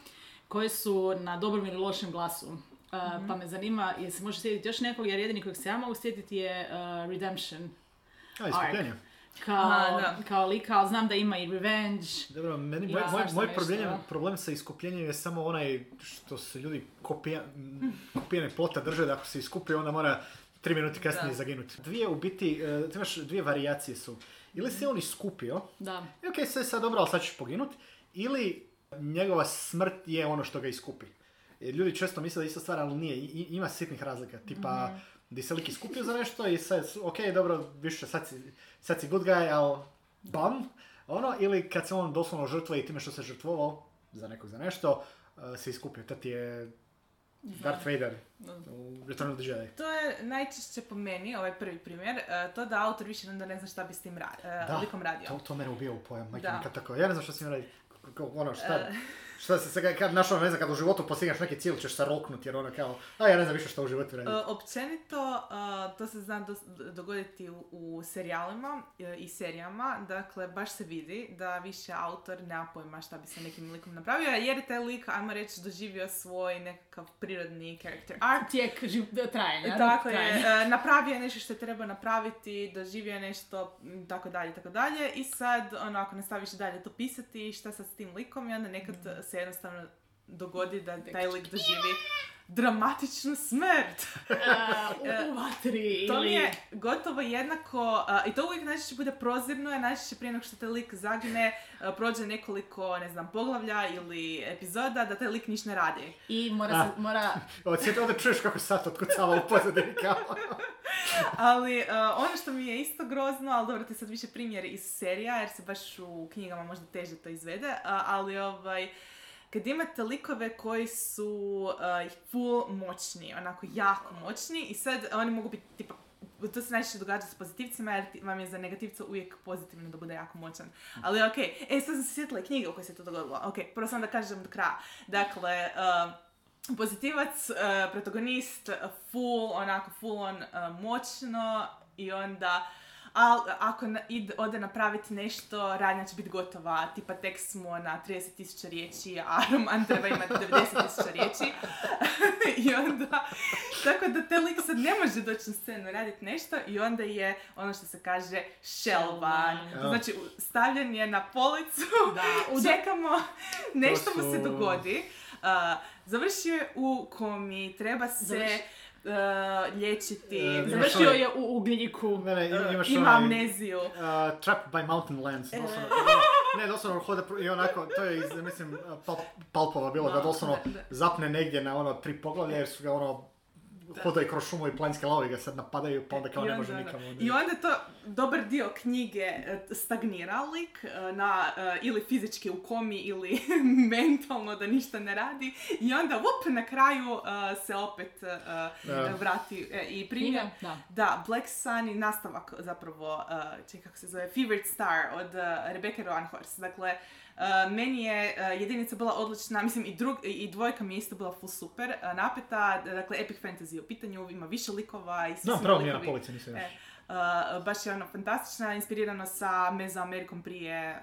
koji su na dobrom ili lošem glasu. E, Pa me zanima, jel se može sjetiti još nekog, jer jedini kojeg se ja mogu sjetiti je e, Redemption A. kao, Aha, da. kao lika, ali znam da ima i Revenge. Dobro, meni, Ja, moj, moj, moj nešto, problem, problem sa iskupljenjem je samo onaj što se ljudi kopija, kopijene plota drže da ako se iskupi onda mora tri minuti kasnije Da. zaginuti. Dvije u biti, e, ti imaš dvije varijacije su. Ili se on iskupio, Da. i ok, sve sad dobro, ali sad ćeš poginut, ili njegova smrt je ono što ga iskupi. Jer ljudi često misle da je ista stvar, ali nije. I- ima sitnih razlika. Tipa, di se lik iskupio za nešto i sad, ok, dobro, više sad si, sad si good guy, ali bam. Ono, ili kad se on doslovno žrtva i time što se žrtvovao za nekog za nešto, uh, se iskupio. To ti je Darth Vader u Return of the Jedi. To je najčešće po meni, ovaj prvi primjer, e, to da autor više onda ne zna šta bi s tim ra- Da, likom radio. To, to mene ubio u pojam, majke Da. tako. Ja ne znam što si mi radi. Ono, šta, E. šta se sad, kad, znaš, ono, ne znam, kad u životu postigneš neki cilj, ćeš se roknuti, jer ono kao, a ja ne znam više što u životu radi. E, općenito, e, to se zna dogoditi u, u serijalima e, i serijama, dakle, baš se vidi da više autor nema pojma šta bi sa nekim likom napravio, jer je taj lik, ajmo reći, doživio svoj nekakav prirodni character arc. Tijek živ- trajanja. Tako je, trajanja. e, napravio je nešto što je treba napraviti, doživio je nešto, tako dalje, tako dalje. I sad, ono, ako nastaviš dalje to pisati, šta sad s tim likom, i onda nekad se jednostavno dogodi da taj lik doživi dramatičnu smrt. E, u, u vatri To mi je gotovo jednako, a, i to uvijek najčešće bude prozirno, jer najčešće prije nego što taj lik zagine, a, prođe nekoliko, ne znam, poglavlja ili epizoda, da taj lik niš ne radi. I mora, A. se, mora Ovo, sjeti, ovdje čuješ kako sat otkucava u pozadini kao. Ali uh, ono što mi je isto grozno, ali dobro, to je sad više primjer iz serija, jer se baš u knjigama možda teže to izvede, ali ovaj, kad imate likove koji su uh, full moćni, onako jako moćni i sad oni mogu biti tipa to se najčešće događa s pozitivcima jer vam je za negativca uvijek pozitivno da bude jako moćan. Ali ok, e sad sam se sjetila knjige u kojoj se to dogodilo. Ok, prvo sam da kažem do kraja. Dakle, uh, pozitivac, uh, protagonist, full, onako full on uh, moćno i onda ali ako na- id- ode napraviti nešto, radnja će biti gotova, tipa tekst smo na 30.000 riječi, a roman treba imati 90.000 riječi. I onda, tako da te lik sad ne može doći na scenu raditi nešto i onda je ono što se kaže. Šelvan. Znači, stavljen je na policu, Da, čekamo, nešto mu se dogodi. Uh, završio je u komi, treba se Završi- uh, liječiti, E, imaš Završio onaj- je u ugljiku. Ne, ne, uh, imaš ima onaj, amneziju. Uh, Trapped by Mountain Lands, doslovno. ne, doslovno hoda i onako, to je iz, mislim, pal, palpova bilo, da Da, doslovno da. zapne negdje na ono tri poglavlja jer su ga ono hodaju kroz šumu i planinske lavovi ga sad napadaju, pa onda kao ne može nikamo. I onda to dobar dio knjige e, stagnira lik e, na e, ili fizički u komi ili mentalno da ništa ne radi i onda up na kraju se opet Da. vrati i primjer. Knjiga? Da. Da, Black Sun i nastavak zapravo, čekaj kako se zove, Fevered Star od Rebecca Roanhorse. Dakle, meni je uh, jedinica bila odlična, mislim i, drug, i dvojka mi je isto bila full super, uh, napeta, dakle epic fantasy u pitanju, ima više likova i svi No, pravo mi je na polici, nisam još. E, uh, baš je ono fantastična, inspirirano sa Mezoamerikom prije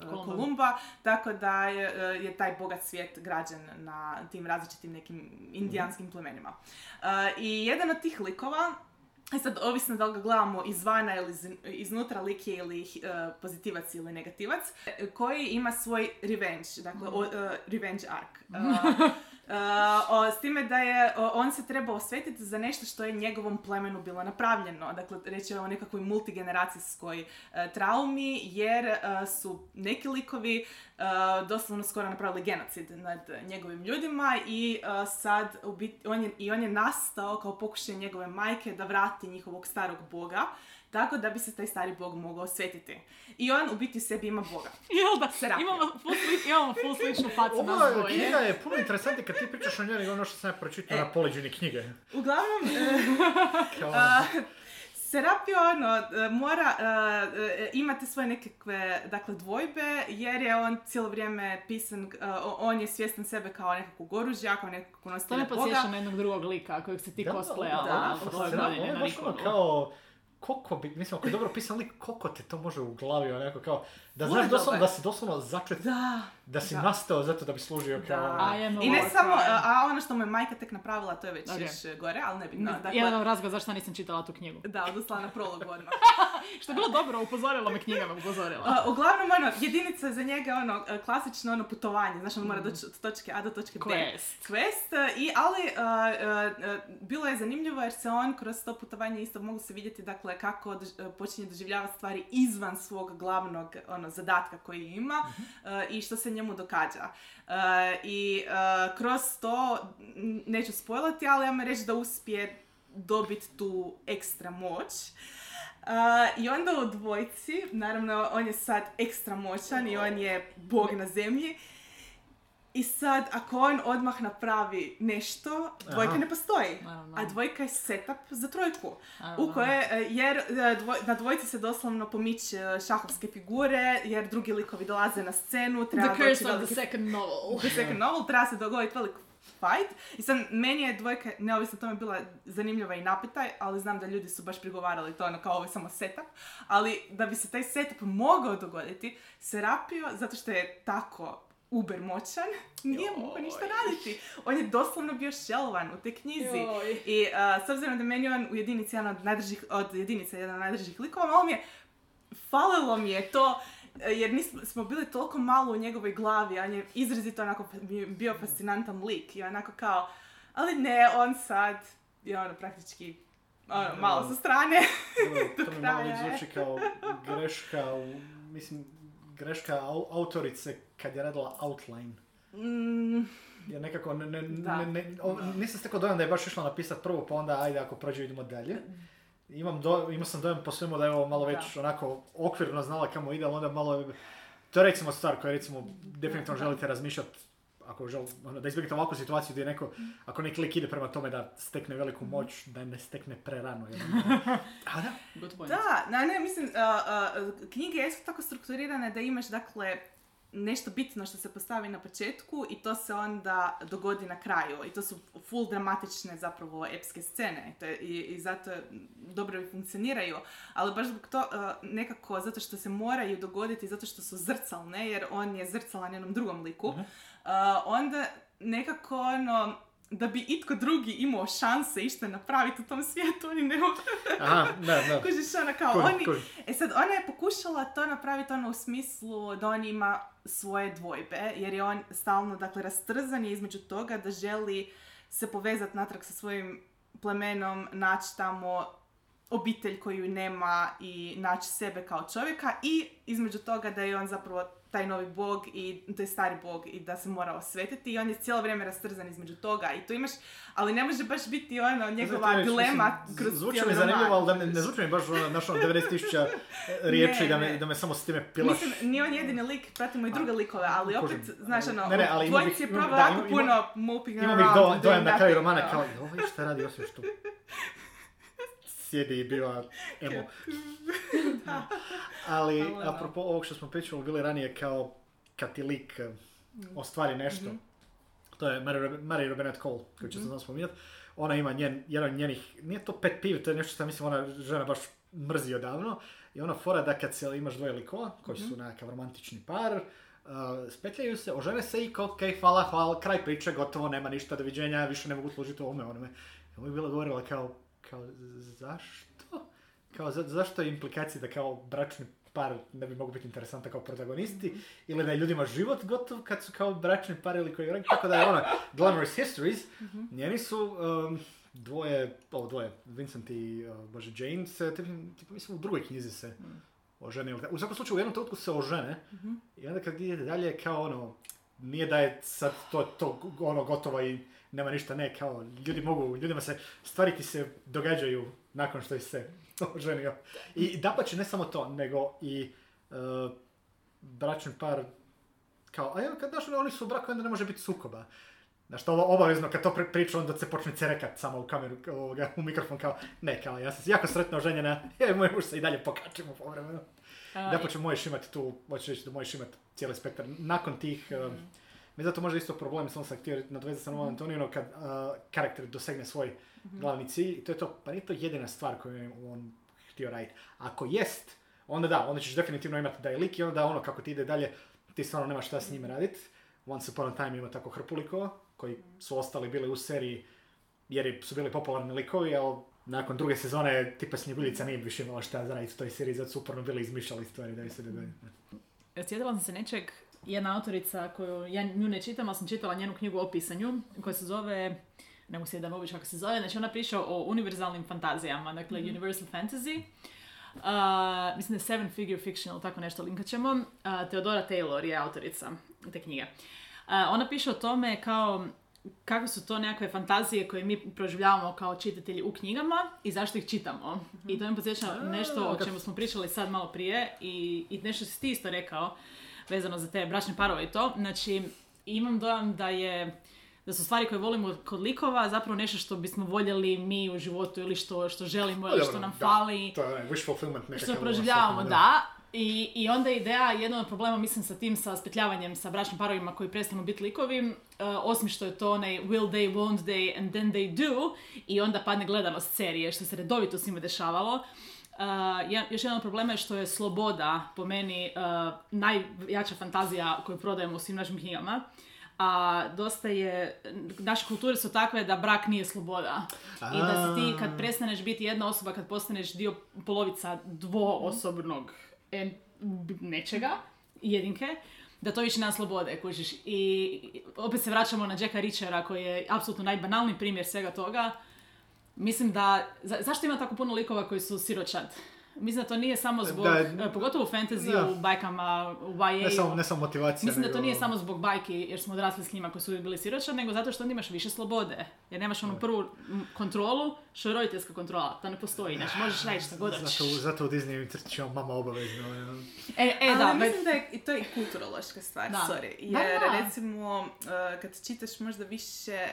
uh, Kolumba. Kolumba, tako da je, uh, je taj bogat svijet građan na tim različitim nekim indijanskim plemenima. Uh, I jedan od tih likova, E sad, ovisno da li ga gledamo izvana ili iz- iznutra, lik je ili uh, pozitivac ili negativac, e, koji ima svoj revenge, dakle, o- uh, revenge arc. Uh, o, s time da je, on se treba osvetiti za nešto što je njegovom plemenu bilo napravljeno. Dakle, reći je o nekakvoj multigeneracijskoj e, traumi, jer e, su neki likovi e, doslovno skoro napravili genocid nad njegovim ljudima i e, sad u biti, on je, i on je nastao kao pokušaj njegove majke da vrati njihovog starog boga, tako da bi se taj stari bog mogao osvetiti. I on u biti u sebi ima boga. Jel da? Serapio. Imamo full, sli- imamo full sličnu facu Ova dvoje. knjiga je puno interesantnija kad ti pričaš o njoj nego ono što sam ja pročitao E. na poliđini knjige. Uglavnom, e, Kao, A, Serapio ono, e, mora e, e, imati svoje nekakve dakle, dvojbe jer je on cijelo vrijeme pisan, o- on je svjestan sebe kao nekakvog oružja, kao nekakvog To nositelja Boga. podsjeća na jednog drugog lika kojeg se ti Da, cosplayala da, da, tvojoj da, godini Ovo je baš ono kao, koliko bi, mislim, ako je dobro pisan lik, koliko te to može u glavi, onako kao, da znaš doslovno, da si doslovno začet, Da, da si da. nastao zato da bi služio kao... da. I a I ne samo, a, ono što mu je majka tek napravila, to je već Ok. još gore, ali nebitno. Dakle, Jedan razloga zašto nisam čitala tu knjigu. da, odusla na prolog odmah. Što je bilo dobro, upozorila me knjigama, upozorila. A, uglavnom, ono, jedinica za njega je ono, e, klasično ono putovanje, znaš, on mora doći od točke A do točke B. Quest. Quest, e, i, ali e, e, bilo je zanimljivo jer se on kroz to putovanje isto mogu se vidjeti, dakle, kako dož- počinje doživljavati stvari izvan svog glavnog, ono, zadatka koji ima e, i što se njemu događa. E, I e, kroz to, neću spojlati, ali ja reći da uspije dobiti tu ekstra moć. Uh, I onda u dvojci, naravno on je sad ekstra moćan i on je bog na zemlji. I sad, ako on odmah napravi nešto, dvojka Aha. ne postoji. A dvojka je setup za trojku. U koje, jer e, dvoj- na dvojci se doslovno pomiče šahovske figure, jer drugi likovi dolaze na scenu, treba The curse of the second novel. The second novel, treba se dogoditi velik fight. I sad, meni je dvojka, neovisno tome, bila zanimljiva i napetaj, ali znam da ljudi su baš prigovarali to ono kao ovo je samo setup. Ali da bi se taj setup mogao dogoditi, Serapio, zato što je tako uber moćan, nije mogao ništa raditi. On je doslovno bio šelvan u toj knjizi. Joj. I a, s obzirom da meni on u jedinici jedan od najdržih, od jedinica jedan od najdržih likova, malo mi je, falilo mi je to, e, jer nismo, smo bili toliko malo u njegovoj glavi, a on je izrazito onako bio fascinantan lik i onako kao, ali ne, on sad je ono praktički ono, malo sa strane. To, to mi malo zvuči kao greška, u, mislim, greška au- autorice kad je radila outline. Mm, Jer nekako, ne, ne, Da. ne, ne, o- nisam stekao dojam da je baš išla napisati prvo, pa onda ajde ako prođe idemo dalje. Imam do, imao sam dojam po svemu da je ovo malo već onako okvirno znala kamo ide, ali onda malo... To je recimo stvar koja recimo definitivno Da. želite razmišljati ako žel, ono, da izbjegnete ovakvu situaciju gdje neko, ako neki lik ide prema tome da stekne veliku moć, da ne stekne prerano. Jer, a da, Good point. Da, na, ne, mislim, a, a, knjige jesu tako strukturirane da imaš, dakle, nešto bitno što se postavi na početku i to se onda dogodi na kraju. I to su full dramatične zapravo epske scene to je, i, i zato dobro i funkcioniraju. Ali baš zbog to uh, nekako zato što se moraju dogoditi, zato što su zrcalne, jer on je zrcalan jednom drugom liku, Mhm. uh, onda nekako ono, da bi itko drugi imao šanse išta napraviti u tom svijetu, oni ne mogu Aha, da, da. Kužiš, ona kao, oni, kužim. e sad, ona je pokušala to napraviti ono u smislu da on ima svoje dvojbe, jer je on stalno, dakle, rastrzan je između toga da želi se povezati natrag sa svojim plemenom, naći tamo obitelj koju nema i naći sebe kao čovjeka i između toga da je on zapravo taj novi bog i to je stari bog i da se mora osvetiti i on je cijelo vrijeme rastrzan između toga i tu imaš, ali ne može baš biti ono njegova reći, dilema mislim, kroz Zvuči mi zanimljivo, ali da me, ne zvuči mi baš ono, znaš, ono 90.000 riječi Ne, da, me, ne. da me samo s time pilaš. Mislim, nije on jedini lik, pratimo i druge likove, ali opet, Kužim. znaš ono, Ne, ne, ali dvojici bih- je imam- probao jako imam- puno moping Imam ih around, do, doing dojam na kraju romana kao. kao, ovo šta radi osim što sjedi i biva emo. Ali, apropo ovog što smo pričali bili ranije, kao kad ti lik eh, ostvari nešto, to je Mary, Mary Robinette Cole, koju ću se znam spominjati, ona ima njen, jedan njenih, nije to pet piv, to je nešto što mislim ona žena baš mrzi odavno, i ona fora da kad se imaš dvoje likova, koji su nekakav romantični par, uh, spetljaju se, ožene se i kao, ok, hvala, hvala, kraj priče, gotovo, nema ništa, doviđenja, više ne mogu služiti ovome, onome. I ovo je bila govorila kao, kao, zašto? Kao, za, zašto je implikacija da kao bračni par ne bi mogu biti interesanta kao protagonisti, ili da je ljudima život gotov kad su kao bračni par ili koji tako da je ono, Glamorous Histories, njeni su um, dvoje, ovo dvoje, Vincent i uh, Bože Jane se, tipa, mislim u drugoj knjizi se ožene, ili ta- u svakom slučaju u jednom trenutku se ožene i onda kad ide dalje kao ono, nije da je sad to, to ono gotovo i nema ništa, ne, kao ljudi mogu, ljudima se, stvari ti se događaju nakon što se oženio. I dapače, ne samo to, nego i uh, bračni par, kao, a evo kad znaš, oni su u braku, onda ne može biti sukoba. Znaš, to ovo obavezno, kad to pri- priča, onda se počne cerekat samo u kameru, ovoga, u mikrofon, kao, ne, kao, ja sam jako sretno oženjena, ja i moj muž se i dalje pokačimo povremeno. Da pa možeš imati tu, hoću reći da možeš imati cijeli spektar. Nakon tih, um, mi zato može isto problem, samo sam htio nadvezati sa Novom Antonijom, kad uh, karakter dosegne svoj glavni cilj, to je to, pa nije to jedina stvar koju je on htio raditi. Ako jest, onda da, onda ćeš definitivno imati da je lik i onda ono kako ti ide dalje, ti stvarno nemaš šta s njime raditi. Once upon a time ima tako hrpu likova, koji su ostali bili u seriji jer su bili popularni likovi, ali nakon druge sezone tipa Snjeguljica nije više imala šta za raditi u toj seriji, zato su uporno bili izmišljali stvari da bi se dogodi. Sjetila sam se nečeg, jedna autorica koju ja nju ne čitam, ali sam čitala njenu knjigu o pisanju, koja se zove, ne mogu se da mogu kako se zove, znači ona priča o univerzalnim fantazijama, dakle Universal Fantasy. Uh, mislim da je Seven Figure Fiction ili tako nešto linkat ćemo. Uh, Theodora Taylor je autorica te knjige. Uh, ona piše o tome kao kako su to nekakve fantazije koje mi proživljavamo kao čitatelji u knjigama i zašto ih čitamo. I to mi podsjeća nešto o čemu smo pričali sad malo prije i, i nešto si ti isto rekao vezano za te bračne parove i to. Znači, imam dojam da je da su stvari koje volimo kod likova zapravo nešto što bismo voljeli mi u životu ili što, što želimo ili što nam fali To je wish fulfillment nekakav. što proživljavamo, svakom, da. I, I onda ideja, jedan od problema mislim sa tim, sa spetljavanjem sa bračnim parovima koji prestanu biti likovi, uh, osim što je to onaj will they, won't they, and then they do, i onda padne gledanost serije, što se redovito svima dešavalo. Uh, ja- još jedan od problema je što je sloboda, po meni, uh, najjača fantazija koju prodajemo u svim našim knjigama. A dosta je, naše kulture su takve da brak nije sloboda. I da si ti kad prestaneš biti jedna osoba, kad postaneš dio polovica dvoosobnog nečega, jedinke, da to više nema slobode, kužiš. I opet se vraćamo na Jacka Richera koji je apsolutno najbanalniji primjer svega toga. Mislim da, za- zašto ima tako puno likova koji su siročad? Mislim da to nije samo zbog, Da, e, pogotovo u fantasy, da. u bajkama, u YA. Ne samo, ne samo motivacija, Mislim da to nego- nije samo zbog bajki jer smo odrasli s njima koji su bili siročad, nego zato što onda imaš više slobode. Jer nemaš onu prvu kontrolu, što je roditeljska kontrola. To ne postoji, znači možeš raditi šta god hoćeš. Zato, zato u Disneyu crtićemo mama obavezno. ono. E, e, Ali da, mislim da je i to i kulturološka stvar, Da. sorry. Da, Jer da. recimo uh, kad čitaš možda više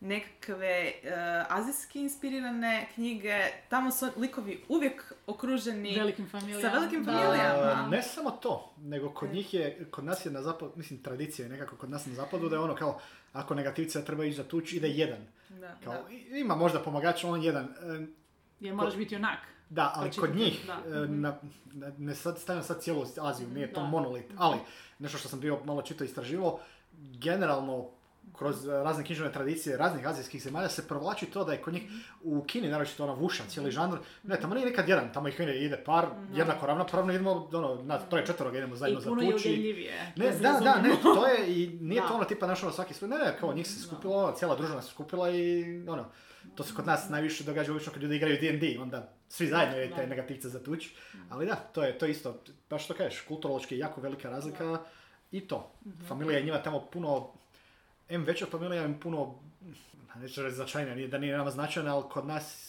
nekakve uh, azijski inspirirane knjige. Tamo su likovi uvijek okruženi Velikim familijama. sa velikim Da. familijama. A, ne samo to, nego kod njih je, kod nas je na zapadu, mislim tradicija je nekako kod nas na zapadu da je ono kao, ako negativca treba ići za tuč, ide jedan. Da, Kao, da. ima možda pomagač, on jedan. E, Jer moraš biti onak. Da, ali će kod njih, da. e, na, na- ne sad stavljam sad cijelu Aziju, nije to Da. monolit, ali nešto što sam bio malo čito istraživao, generalno kroz e, razne književne tradicije raznih azijskih zemalja se provlači to da je kod njih u Kini, naročito ona vuša, cijeli žanr, ne, tamo nije nikad jedan, tamo ih ide, ide par, jednako ravnopravno, idemo, ono, na troje četvoroga idemo I zajedno za puno je tuči. udjeljivije. Ne, se da, da, ne, to je i nije to Da. ono tipa naš ono svaki svoj, ne, ne, kao njih se skupilo, ono, cijela družina se skupila i ono, to se kod nas najviše događa obično kad ljudi igraju D&D, onda svi zajedno je te Da. negativce za tuč, ali da, to je, to je isto, baš što kažeš, kulturološki je jako velika razlika i to, familija je njima tamo puno, em veća familija im puno, neću reći značajnija, nije da nije nama značajna, ali kod nas,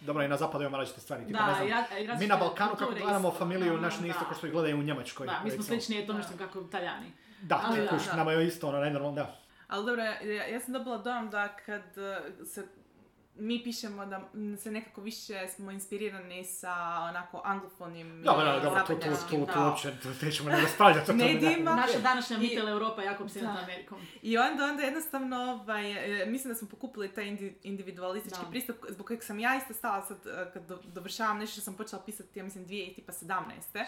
dobro i na zapadu imamo različite stvari, tipa, Da, ne znam, ja- mi na Balkanu kako gledamo isto. familiju, Aha, naš nije isto da. kao što ih gledaju u Njemačkoj. Da, mi smo recimo. slični tome Da. što kako Italijani. Da, Ali da, kuš, da. nama je isto ono najnormalno, da. Ali dobro, ja, ja sam dobila dojam da kad uh, se mi pišemo da se nekako više smo inspirirani sa onako anglofonim i da, dobro, tu, tu, zapadnjačkim, tu, tu da. uopće tu nećemo ne raspravljati. Medijima. Naša današnja I- Mitel Europa jako opsjednuta Da. Amerikom. I onda, onda jednostavno, ovaj, e, mislim da smo pokupili taj indi- individualistički Da. pristup zbog kojeg sam ja isto stala sad e, kad do- dovršavam nešto što sam počela pisati, ja mislim, 2017. E,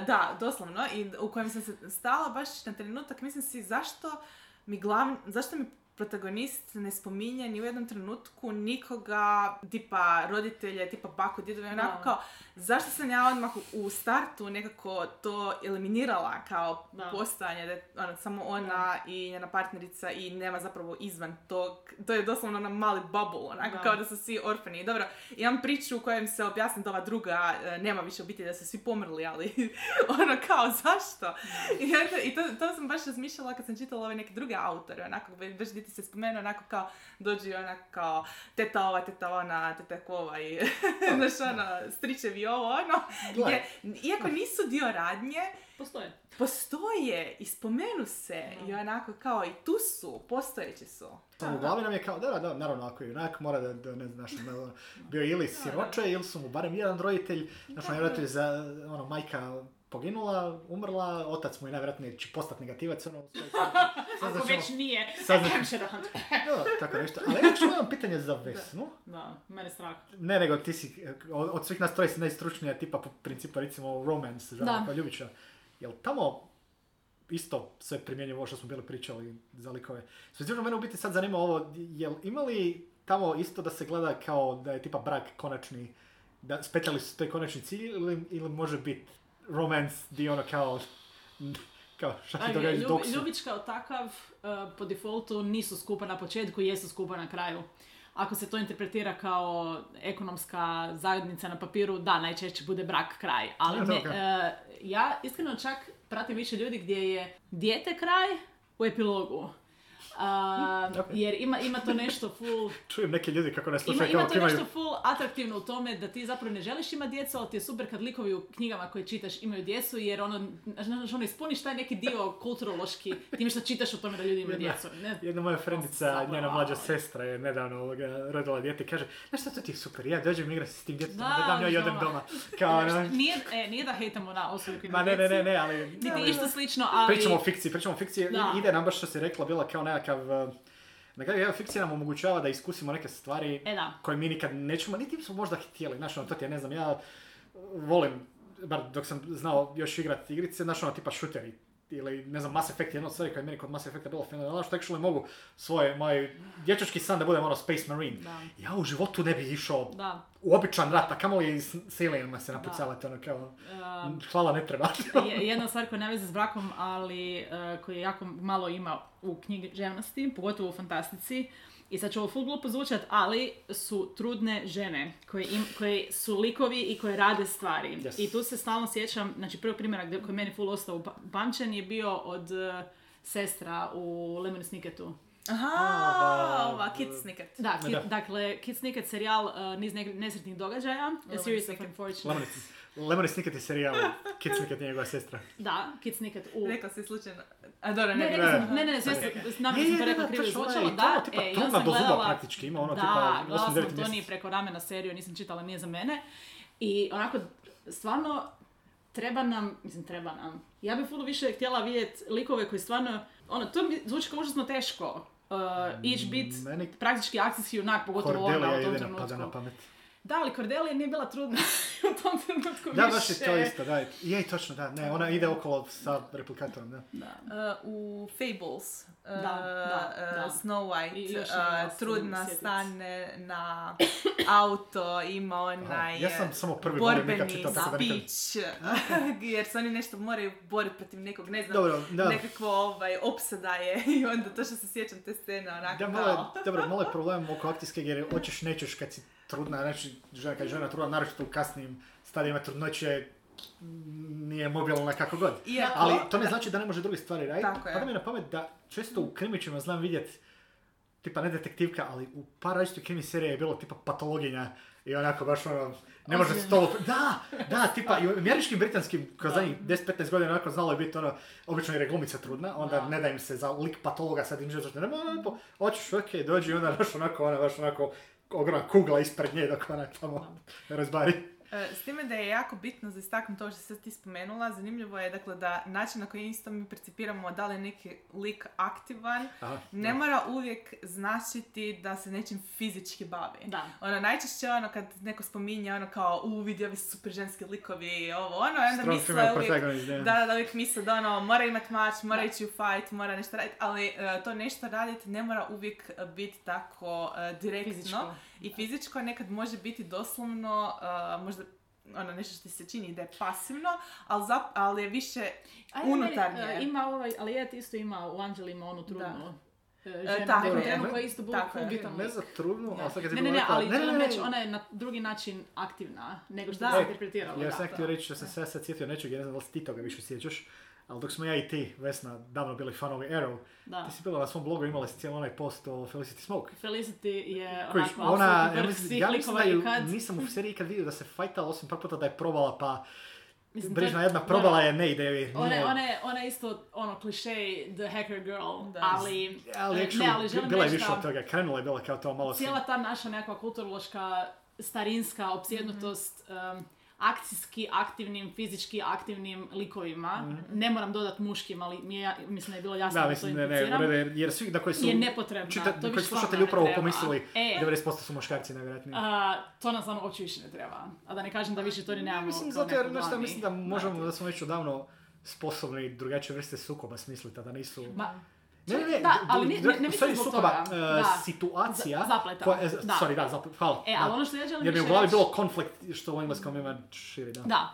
Da, doslovno, i u kojem sam se stala baš na trenutak, mislim si zašto mi glavni, zašto mi protagonist ne spominje ni u jednom trenutku nikoga, tipa roditelje, tipa baku, djedove, onako kao, zašto sam ja odmah u startu nekako to eliminirala kao Da. postojanje, da je ono, samo ona i njena partnerica i nema zapravo izvan tog, to je doslovno ona mali bubble, onako Da. kao da su svi orfani. Dobro, imam priču u kojem se objasni da ova druga e, nema više obitelji, da su svi pomrli, ali ono kao zašto? I, onda- i to, to sam baš razmišljala kad sam čitala ove neke druge autore, onako, već baš di ti se spomenuo, onako kao dođi onako kao teta ova, teta ona, teta kova i znaš ono, stričevi ovo, ono, Gle. iako nisu dio radnje, Postoje. postoje i spomenu se i onako kao i tu su, postojeći su. Samo u glavi nam je kao, da, da, da, naravno, ako je junak, mora da, da ne znaš, ono, bio ili siroče, ili su mu barem jedan roditelj, znaš, on je roditelj za, ono, majka poginula, umrla, otac mu je najvjerojatnije će postati negativac, ono, sve, sve, sve, Ako sve, već nije, sad znači- Hemsherand. da, tako nešto. Ali ja ću imam pitanje za Vesnu. Da, mene strah. Ne, nego ti si, od, od svih nas troje si najstručnija tipa po principu recimo romance, žana Da. kao ljubiča. Jel tamo isto sve primjenjivo ovo što smo bili pričali za likove. Specifično mene u biti sad zanima ovo, jel imali tamo isto da se gleda kao da je tipa brak konačni, da spetljali su taj konačni cilj ili, ili može biti romance di ono kao, kao šta se Ajde, događa Ljub- dok su. Ljubić kao takav, uh, po defaultu nisu skupa na početku, jesu skupa na kraju. Ako se to interpretira kao ekonomska zajednica na papiru, da, najčešće bude brak kraj. Ali Ja, ne, uh, ja iskreno čak pratim više ljudi gdje je dijete kraj u epilogu. Uh, Ok. Jer ima, ima to nešto full Čujem neke ljudi kako ne ima, slušaju ima kao to nešto full atraktivno u tome da ti zapravo ne želiš imati djecu, ali ti je super kad likovi u knjigama koje čitaš imaju djecu, jer ono, znaš, ono ispuniš taj neki dio kulturološki time što čitaš o tome da ljudi imaju Jedna- djecu. Ne, Jedna moja frendica, Zapravo, njena mlađa sestra je nedavno ovoga, rodila dijete i kaže, znaš šta to ti je super, ja dođem igrati s tim djetetom, Da, da dam joj i odem doma. Kao, ono, nije, e, nije da hejtamo na osobu ma ima ne, ne, ne, ne, ali... Niti išta slično, ali... Pričamo o fikciji, pričamo o fikciji, ide nam baš što si rekla, bila kao nekakav... uh, Na kraju, evo, fikcija nam omogućava da iskusimo neke stvari E da. koje mi nikad nećemo, niti smo možda htjeli, znaš, ono, to ti je, ne znam, ja volim, bar dok sam znao još igrati igrice, znaš, ono, tipa šuteri, ili, ne znam, Mass Effect, jedna od stvari koja je meni kod Mass Effecta bilo fenomenalno, što actually mogu svoje, moj dječački san da budem, ono, Space Marine. Da. Ja u životu ne bi išao Da. u običan rat, a kamoli s, s alienima se napucavati, ono, kao, Um, hvala, ne treba. je- jedna stvar koja nema veze s brakom, ali e, koji jako malo ima u književnosti, pogotovo u fantastici, i sad će ovo full glupo zvučat, ali su trudne žene koje, im, koje su likovi i koje rade stvari. Yes. I tu se stalno sjećam, znači prvi primjerak gdje- koji je meni full ostao upa- upamćen je bio od e, sestra u Lemon Snicketu. Aha, A, ova Kid Snicket. Da, Kid, Da. dakle, Kid Snicket serijal uh, Niz ne- nesretnih događaja, A Lemony Series of Snicket. Unfortunate... Lemony, Snicket je serijal, Kid Snicket je njegova sestra. Da, Kid Snicket u... Rekla si slučajno. A dobro, Ne, ne, rekla ne. sam, ne, ne, ne, sve sam, namjerno sam to rekla krivo ona je- da, e, trudna sam gledala, praktički, ima ono da, tipa gledala sam 8-9 Tony mjeseci. preko ramena seriju, nisam čitala, nije za mene. I onako, stvarno, treba nam, mislim treba nam, ja bih puno više htjela vidjeti likove koji stvarno, ono, to mi zvuči kao užasno teško. Uh, ići bit Meni praktički akcijski junak, pogotovo ona Cordelia u tom jedina pada na trenutku. pamet. Da, ali Cordelia nije bila trudna u tom trenutku Da, više. baš je to isto, da. Je, točno, da. Ne, ona ide okolo sa replikatorom, da. Da. Uh, u Fables uh, Da, da, uh, da. Snow White uh, trudna stane na auto, ima onaj ja sam samo prvi borbeni da nikad- speech, jer se oni nešto moraju boriti protiv nekog, ne znam, Dobro, da. nekakvo ovaj, opsada je i onda to što se sjećam te scene, onako Da, malo je, kao... dobro, malo je problem oko akcijske jer hoćeš nećeš kad si trudna, znači žena, kad je žena trudna, naročito u kasnim stadijima trudnoće, nije mobilna kako god. Iako- Ali to ne znači da ne može druge stvari raditi. Tako je. Pada mi na pamet da često u krimićima znam vidjeti tipa ne detektivka, ali u par različitih krimi serija je bilo tipa patologinja i onako baš ono, ne može stolo... Da, da, tipa i u američkim, britanskim, kroz zadnjih 10-15 godina onako znalo je biti ono, obično je glumica trudna, onda Da. ne da im se za lik patologa sad im zašto ne, ne, ne, ne, hoćeš, okej, dođi onda baš onako, ona baš onako, ogromna kugla ispred nje dok ona tamo razbari. E, S time da je jako bitno za istaknuti to što si ti spomenula, zanimljivo je dakle da način na koji isto mi percipiramo da li je neki lik aktivan, Aha, ne da. mora uvijek značiti da se nečim fizički bavi. Da. Ono, najčešće ono kad neko spominje ono kao u vidi ovi super ženski likovi i ovo ono, onda Strong misle uvijek, da. da, da, da uvijek misle da ono, mora imat mač, mora ići u fight, mora nešto raditi, ali e, to nešto raditi ne mora uvijek biti tako e, direktno Fizičko. I fizičko, nekad može biti doslovno, e, možda ono nešto što se čini da je pasivno, ali, zap, ali je više A je, unutarnje. meni, e, ima ovaj, ali je isto ima u Anđelima onu trudnu e, ženu, tako je. ženu Ne- koja je isto bitan Ne za trudnu, ali sad kad Ne, ne, ne, ali ne, ne, želim ne, reći, ona je na drugi način aktivna nego što Da. se E, interpretiralo. Ja sam htio reći da sam se ja sad sjetio nečeg, ja ne znam da li ti toga više sjećaš, ali dok smo ja i ti, Vesna, davno bili fanovi Arrow, Da. ti si bila na svom blogu, imala si cijeli onaj post o Felicity Smoke. Felicity je onako ona, ja vrh mislim, svih ja mislim da ju, ikad. nisam u seriji ikad vidio da se fajtala, osim par puta da je probala, pa Mislim, brižna jedna da. probala je ne ide joj. Ona, ona, je- ona je isto ono kliše the hacker girl, Da. ali, ali e, actually, ne, ali želim bila je više da od toga, krenula je bila kao to malo cijela ta naša nekakva kulturološka starinska opsjednutost um, akcijski aktivnim, fizički aktivnim likovima, ne moram dodat muškim, ali mi je, mislim da je bilo jasno Da, da, to mislim, ne, ne, jer, svi na koji su... je nepotrebna. čita- to koji slušatelji upravo treba. pomislili, E, 90% su muškarci najvjerojatnije. a, to nam stvarno uopće više ne treba. A da ne kažem da više to ni nemamo Mislim, zato jer, glavni mislim da možemo, da smo već odavno sposobni drugačije vrste sukoba smisliti, a da nisu... Ma, Ne, ne, ne, Da, ali ne- ne- ne mislim zbog toga. e, Da. situacija... Z- zapleta. koja- Da. Sorry, da, zaplet, hvala. E, da. ali ono što ja želim Jer mi je u glavi bilo konflikt, što u engleskom ima širi, da. Da,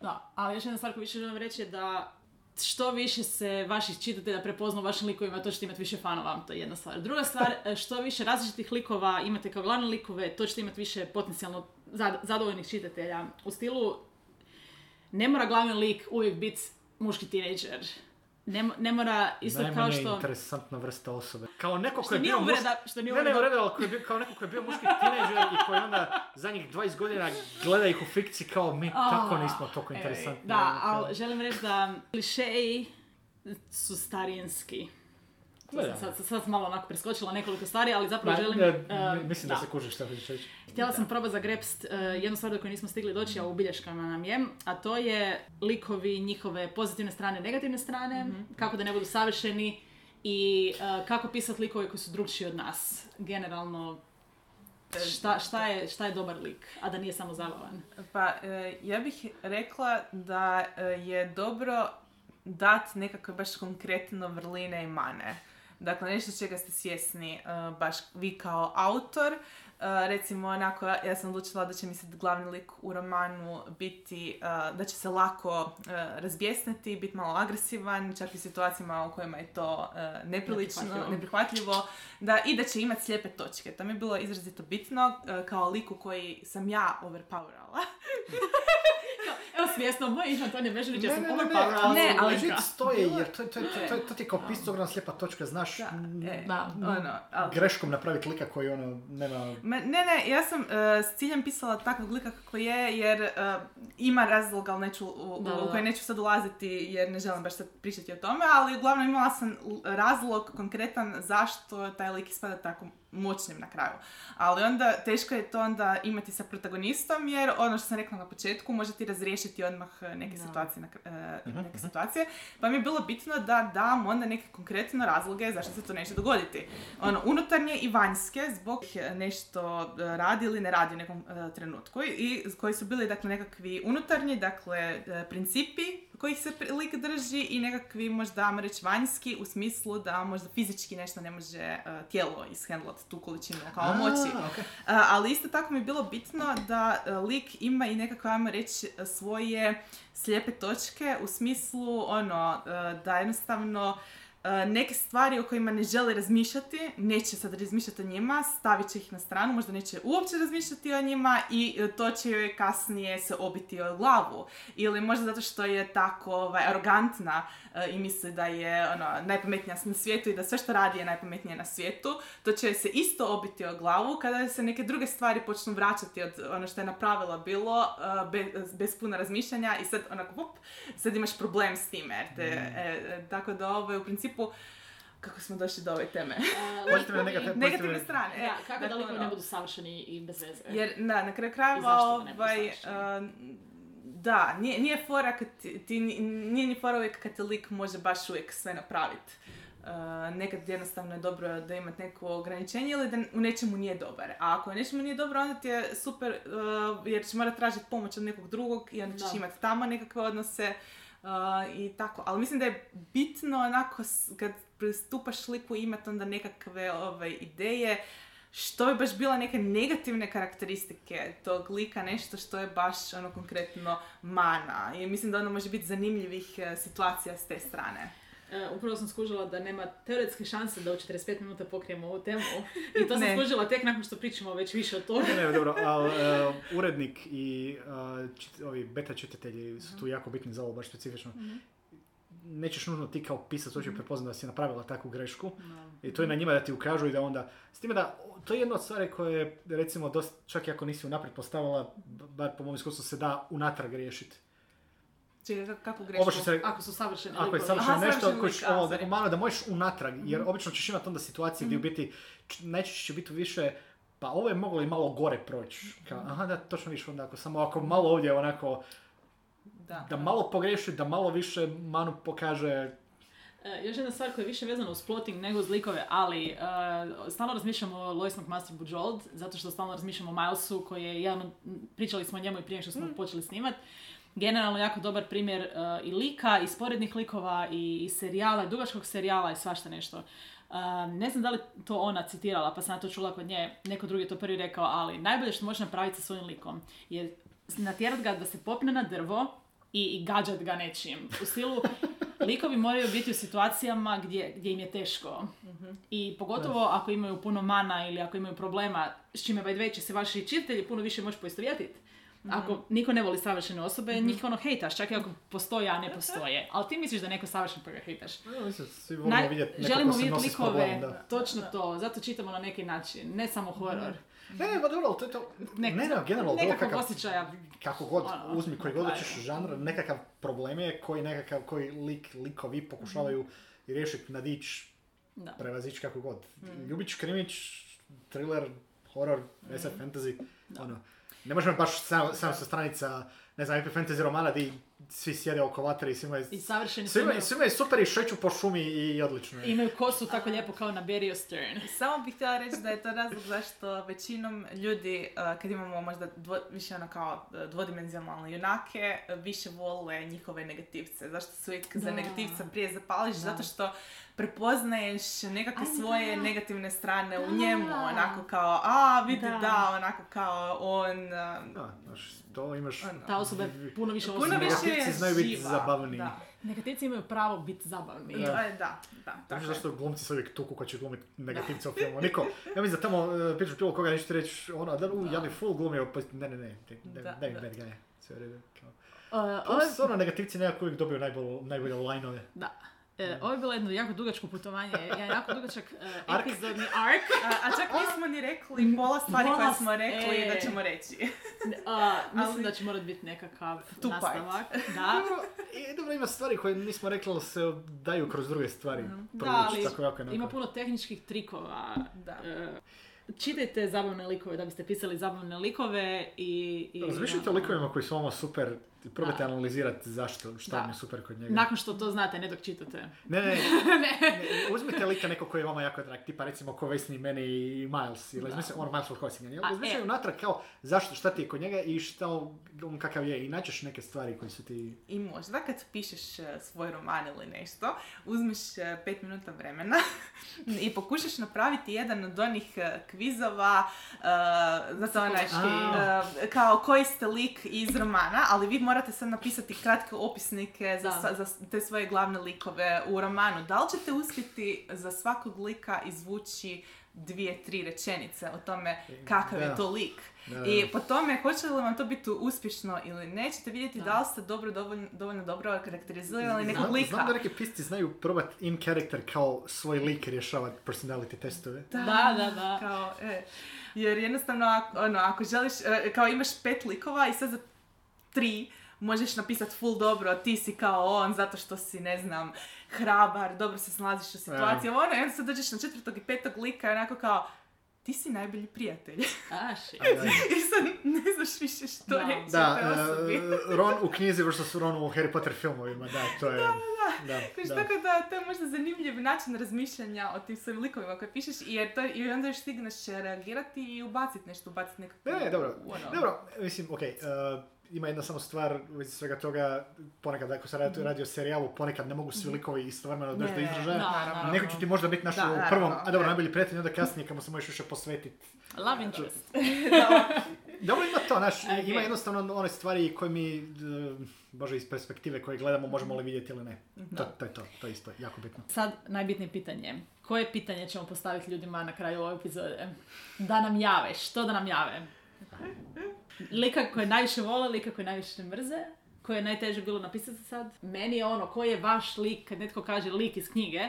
da. Ali još jedna stvar koju više želim reći je da što više se vaših čitatelja prepozna u vašim likovima, to ćete imati više fanova, to je jedna stvar. Druga stvar, e, što više različitih likova imate kao glavne likove, to ćete imati više potencijalno zad- zadovoljnih čitatelja. U stilu, ne mora glavni lik uvijek biti muški tinejdžer. Ne, ne mora, isto kao Najmanje što... interesantna vrsta osobe. Kao neko ko je bio muš- uvreda, što nije Ne, ne, uvreda. ali koji je bio, kao neko koji je bio muški tinejdžer i koji onda zadnjih 20 godina gleda ih u fikciji kao mi tako A, nismo toliko interesantni. Da, Ono, ali želim reći da klišeji su starinski. Da, sam da. sad, sad sam malo onako preskočila nekoliko stvari, ali zapravo Ma, želim... ne, eh, mislim da, se kužiš šta hoćeš reći. Htjela sam probati zagrepst uh, jednu stvar do koje nismo stigli doći, a u bilješkama nam je, a to je likovi njihove pozitivne strane, negativne strane, kako da ne budu savršeni i uh, kako pisati likove koji su drugčiji od nas. Generalno, šta, šta, je, šta je dobar lik, a da nije samo zabavan. Pa, e, ja bih rekla da je dobro dati nekakve baš konkretno vrline i mane. Dakle, nešto čega ste svjesni e, baš vi kao autor. E, recimo, onako, ja sam odlučila da će mi se glavni lik u romanu biti, e, da će se lako e, razbjesniti, biti malo agresivan, čak i u situacijama u kojima je to neprilično, Neprihvatljivo. neprihvatljivo, da, i da će imati slijepe točke. To mi je bilo izrazito bitno, kao liku koji sam ja overpowerala. Evo svjesno, moj ime Antonija Bežanić, ja sam ne, ne, ne, Ne, ali- stoje, jer to, to, to, to, to ti je kao pistograma slijepa točka, znaš Da, e, Da. ono, ali- greškom napraviti lika koji ono nema... Ne, ne, ja sam e, s ciljem pisala takvog lika kako je, jer e, ima razlog, ali neću, u, Da, da, u da. koji neću sad ulaziti, jer ne želim baš sad pričati o tome, ali uglavnom imala sam razlog konkretan zašto taj lik ispada tako moćnim na kraju. Ali onda, teško je to onda imati sa protagonistom, jer ono što sam rekla na početku, može ti razriješiti odmah neke Da. situacije, na e, neke situacije, pa mi je bilo bitno da dam onda neke konkretne razloge zašto se to neće dogoditi. Ono, unutarnje i vanjske, zbog nešto e, radi ili ne radi u nekom e, trenutku i koji su bili dakle nekakvi unutarnji, dakle e, principi kojih se lik drži i nekakvi možda, ajmo reći, vanjski u smislu da možda fizički nešto ne može e, tijelo ishendlat tu količinu kao moći. A, ali isto tako mi je bilo bitno da e, lik ima i nekako, ajmo reći, svoje slijepe točke u smislu, ono, e, da jednostavno neke stvari o kojima ne želi razmišljati, neće sad razmišljati o njima, stavit će ih na stranu, možda neće uopće razmišljati o njima i e, to će joj kasnije se obiti o glavu. Ili možda zato što je tako ovaj, arogantna e, i misli da je ono, najpametnija na svijetu i da sve što radi je najpametnije na svijetu, to će joj se isto obiti o glavu kada se neke druge stvari počnu vraćati od ono što je napravila bilo e, bez, bez puno razmišljanja i sad onako up, sad imaš problem s time. Jer te, e, e, tako da ovo je u principu kako smo došli do ove teme. Pozitivne, negativne, Negativne strane. e. Da, kako da Dakle, likovi ono, ne budu savršeni i bez veze. Jer, da, na kraju krajeva, da ovaj, uh, da, nije, nije fora kad ti, ti- nije ni fora uvijek kad ti lik može baš uvijek sve napraviti. Uh, nekad jednostavno je dobro da imate neko ograničenje ili da u nečemu nije dobar. A ako u nečemu nije dobro, onda ti je super uh, jer ćeš morati tražiti pomoć od nekog drugog i onda ćeš Da. imati tamo nekakve odnose uh, i tako. Ali mislim da je bitno onako kad pristupaš liku imati onda nekakve ovaj, ideje što bi baš bila neke negativne karakteristike tog lika, nešto što je baš ono konkretno mana. I mislim da ono može biti zanimljivih e, situacija s te strane. E, upravo sam skužila da nema teoretske šanse da u 45 minuta pokrijemo ovu temu. I to sam skužila tek nakon što pričamo već više od toga. Ne, ne, dobro, ali e, urednik i e, čit- ovi beta čitatelji su tu jako bitni za ovo baš specifično. Nećeš nužno ti kao pisac hoće prepoznat da si napravila takvu grešku i to je na njima da ti ukažu i da onda... S time da, to je jedna od stvari koje, recimo, dosta, čak i ako nisi unaprijed postavila, bar po mom iskustvu se da unatrag riješiti. Čekaj, kako- kakvu grešku? Se Ako su savršeni Ako je savršeno nešto, savršeni kojiš, lik, a, ovo, sorry. malo da možeš unatrag, jer obično ćeš imati onda situacije gdje u biti, č- najčešće će biti više, pa ovo je moglo i malo gore proći. Kao, aha, da, točno više onda, ako samo ako malo ovdje onako, Da. da malo pogreši, da malo više manu pokaže, E, još jedna stvar koja je više vezana uz plotting nego uz likove, ali e, stalno razmišljamo o Lois McMaster Bujold, zato što stalno razmišljamo o Milesu, koji je jedan pričali smo o njemu i prije što smo počeli snimat. Generalno jako dobar primjer e, i lika, i sporednih likova, i, i serijala, i dugačkog serijala i svašta nešto. E, ne znam da li to ona citirala, pa sam to čula kod nje, neko drugi je to prvi rekao, ali najbolje što možeš napraviti sa svojim likom je natjerat ga da se popne na drvo i, i gađat ga nečim. U stilu, likovi moraju biti u situacijama gdje, gdje im je teško. I pogotovo ako imaju puno mana ili ako imaju problema, s čime by the way će se vaši čitatelji puno više moći poistovjetiti. Ako niko ne voli savršene osobe, njih ono hejtaš, čak i ako postoje, a ne postoje. Ali ti misliš da je neko savršen pa ga hejtaš. no, mislim, svi volimo Naj- vidjeti želimo vidjeti likove, da. točno to, zato čitamo na neki način, ne samo horor. Ne, ne, pa dobro, to je to, ne, Nek- ne, generalno, bilo Nekakvog kakav, osjećaja. kako god, ono, uzmi koji god hoćeš kraju. žanr, nekakav problem je koji nekakav, koji lik, likovi pokušavaju riješiti, nadići Da. prevazići kako god. Ljubić, krimić, thriller, horror, SF fantasy, ono. Ne možemo baš sam, sam sa stranica, ne znam, fantasy romana di svi sjede oko vatre i svi imaju, I savršeni su svi imaju, imaju, svi imaju super i šeću po šumi i odlično je. imaju kosu tako lijepo kao na Barry Stern. Samo bih htjela reći da je to razlog zašto većinom ljudi, uh, kad imamo možda dvo, više ono kao uh, dvodimenzionalne junake, uh, više vole njihove negativce. Zašto se uvijek za negativca prije zapališ? Da. Zato što prepoznaješ nekakve Aj, svoje da. negativne strane u njemu, onako kao, a vidi Da. da, onako kao on, Da, znaš, to imaš... Ono. Ta osoba je puno više Puno osoba. više Negativci znaju biti živa, zabavniji. Da, Negativci imaju pravo biti zabavni. I, Da. e, da, da. Znaš tako zašto glumci se uvijek tuku kad će glumiti negativca u filmu? Niko, ja mislim da tamo uh, pitaš bilo koga nešto reći, ono, da, u, ja bi full glumio, pa ne, ne, ne, daj, Da, daj mi da. bad guy. Sve u redu. Kao. Ovo je- Plus, negativci nekako uvijek dobiju najbolje, najbolje lajnove. Da. E, ovo je bilo jedno jako dugačko putovanje, jedan jako dugačak e, Ark. epizodni ark. A, a čak nismo ni rekli pola stvari Pola koje smo rekli e. da ćemo reći. A, mislim Ali- da će morat biti nekakav Two part. nastavak. Da. Dobro, i dobro, ima stvari koje nismo rekli, ali se daju kroz druge stvari. Da, provući, ali tako jako je ima puno tehničkih trikova. Da. E, čitajte zabavne likove da biste pisali zabavne likove i... i Razmišljajte o likovima koji su vama super, i probajte Da. analizirati zašto, šta vam je super kod njega. Nakon što to znate, ne dok čitate. Ne, ne, ne, uzmite lika neko koji je vama jako drag, tipa recimo ko Vesni, meni i Miles, ili Da. mislim, ono Miles od Crossing, A, razmišljaju e. unatrag kao zašto, šta ti je kod njega i šta on kakav je i naćeš neke stvari koje su ti... I možda kad pišeš e, svoj roman ili nešto, uzmeš e, pet minuta vremena i pokušaš napraviti jedan od onih e, kvizova, zato onaj, A. e, kao koji ste lik iz romana, ali vi morate sad napisati kratke opisnike za, sa- za te svoje glavne likove u romanu. Da li ćete uspjeti za svakog lika izvući dvije, tri rečenice o tome kakav Da. je to lik? Da. I po tome, hoće li vam to biti uspješno ili ne, ćete vidjeti Da. da, li ste dobro, dovoljno, dovoljno dobro karakterizirali nekog Znam, lika. znam da neki pisci znaju probat in character kao svoj lik rješavati personality testove. Da, da, da. Kao, e, jer jednostavno, ako, ono, ako želiš, e, kao imaš pet likova i sad za tri možeš napisati full dobro, ti si kao on zato što si, ne znam, hrabar, dobro se snalaziš u situaciji, ono, i onda sad dođeš na četvrtog i petog lika i onako kao, ti si najbolji prijatelj. A. I sad ne znaš više što Da. reći Da, toj osobi. e, Ron u knjizi versus Ron u Harry Potter filmovima, da, to je... Da, da, Znaš, tako da, to je možda zanimljiv način razmišljanja o tim svojim likovima koje pišeš, jer to, i onda još stigneš reagirati i ubaciti nešto, ubaciti nekako... Ne, ne, dobro, ono. dobro, mislim, okej, e, ima jedna samo stvar u vezi svega toga, ponekad ako se radi, radi o serijalu, ponekad ne mogu svi likovi istovremeno doći do izražaja. da. Neko će ti možda biti naš Da, u prvom, a dobro, ne. najbolji prijatelj, onda kasnije kamo se možeš više posvetiti. Love interest. Dobro ima to, znaš, Ok. ima jednostavno one stvari koje mi, e, bože, iz perspektive koje gledamo, možemo li vidjeti ili ne. To, to je to, to je isto jako bitno. Sad, najbitnije pitanje. Koje pitanje ćemo postaviti ljudima na kraju ove epizode? Da nam jave. Što da nam jave? Lika koje najviše vole, lika koje najviše mrze? Koje je najteže bilo napisati sad? Meni je ono, koji je vaš lik, kad netko kaže lik iz knjige,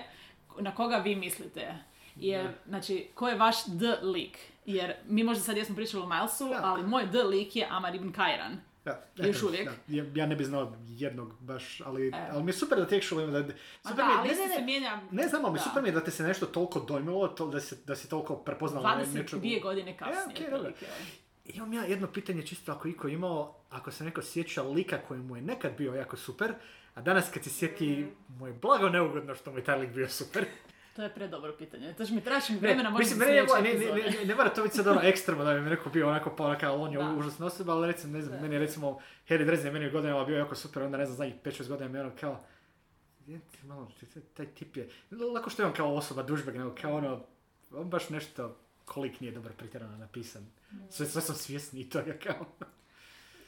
na koga vi mislite? Jer, znači, ko je vaš D lik? Jer mi možda sad jesmo pričali o Milesu, Da. ali moj D lik je Amar ibn Kairan. Da, Još uvijek. da. Ja, ne bi znao jednog baš, ali, E. ali mi je super da ti actually, da, Ma super da, mi je, ali ne, ne, se mijenja... ne znam, ali mi Da. super mi je da te se nešto toliko dojmilo, to, da, si, da si toliko prepoznala 22 godine kasnije. E, otprilike. Imam ja jedno pitanje čisto ako iko imao, ako se neko sjeća lika koji mu je nekad bio jako super, a danas kad se sjeti mu je blago neugodno što mu je taj lik bio super. To je predobro pitanje. To mi traći vremena, možda Mislim, meni ne, ne, epizode. ne, ne mora to biti sad ono ekstremno da bi mi neko bio onako pa onaka, on je užasna osoba, ali recimo, ne znam, meni je recimo Harry Dresden meni je godinama bio jako super, onda ne znam, zadnjih 5-6 godina mi je ono kao, malo, taj tip je, lako što je on kao osoba dužbeg, nego kao ono, on baš nešto, kolik nije dobro pretjerano napisan. Sve, sve sam svjesni toga kao.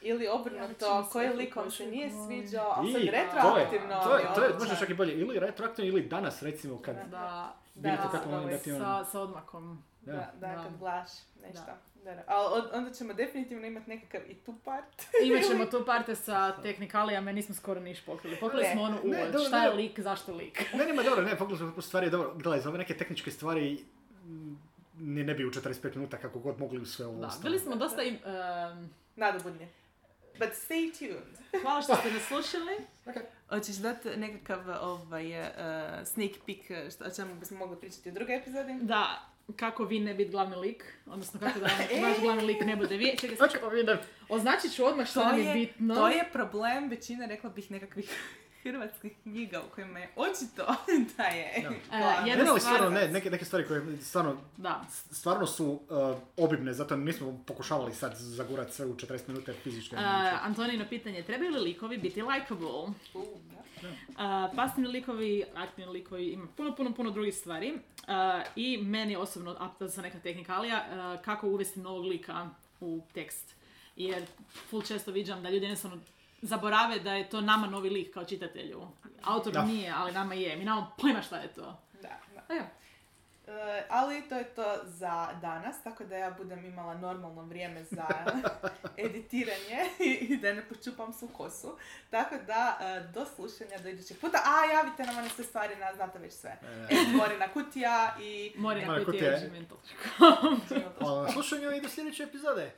Ili Ja obrnuto, većinu koji lik vam se nije sviđao, ali I, sad to je, retroaktivno to je, je to je, možda čak i bolje, ili retroaktivno ili danas recimo kad Da, vidite da, kako da, oni da ono... sa, sa odmakom. Da. Da, da, Da. kad glaš nešto. Da. Da. da. Ali od- onda ćemo definitivno imati nekakav i tu part. Imat ćemo tu parte sa tehnikalijama, nismo skoro niš pokrili. Pokrili smo ono Ne, uvod, šta je lik, zašto lik. Ne, nema dobro, ne, pogledaj u stvari je dobro. Gledaj, za ove neke tehničke stvari ni ne bi u 45 minuta kako god mogli u sve ovo Da, bili smo dosta im, em, Nadobudni. But stay tuned. hvala što ste nas slušali. Hoćeš dati nekakav ovaj, uh, sneak peek uh, što, o čemu bismo mogli pričati u drugoj epizodi? Da, kako vi ne biti glavni lik, odnosno kako da vaš glavni lik ne bude vi. Čekaj, ne... označit ću odmah što To nam je je, bitno. to je problem većine, rekla bih, nekakvih hrvatskih knjiga u kojima je očito da je Da. jedna Ne, stvarno, ne, neke, neke stvari koje stvarno, Da, stvarno su uh, obimne, zato nismo pokušavali sad zagurati sve u 40 minuta fizičke. Uh, Antonino pitanje, trebaju li likovi biti likable? Uh, pasivni likovi, aktivni likovi, ima puno, puno, puno drugih stvari. Uh, I meni osobno, a to je neka tehnikalija, uh, kako uvesti novog lika u tekst. jer full često viđam da ljudi jednostavno zaborave da je to nama novi lik kao čitatelju. Autor Da. nije, ali nama je. Mi nemamo pojma šta je to. Da, da. E, ali to je to za danas, tako da ja budem imala normalno vrijeme za editiranje i da ne počupam svu kosu. Tako da, e, do slušanja do idućeg puta. A, javite nam one sve stvari, na, znate već sve. E. Morina kutija i... Morina ti kutija. je Hvala na slušanju i do sljedeće epizode.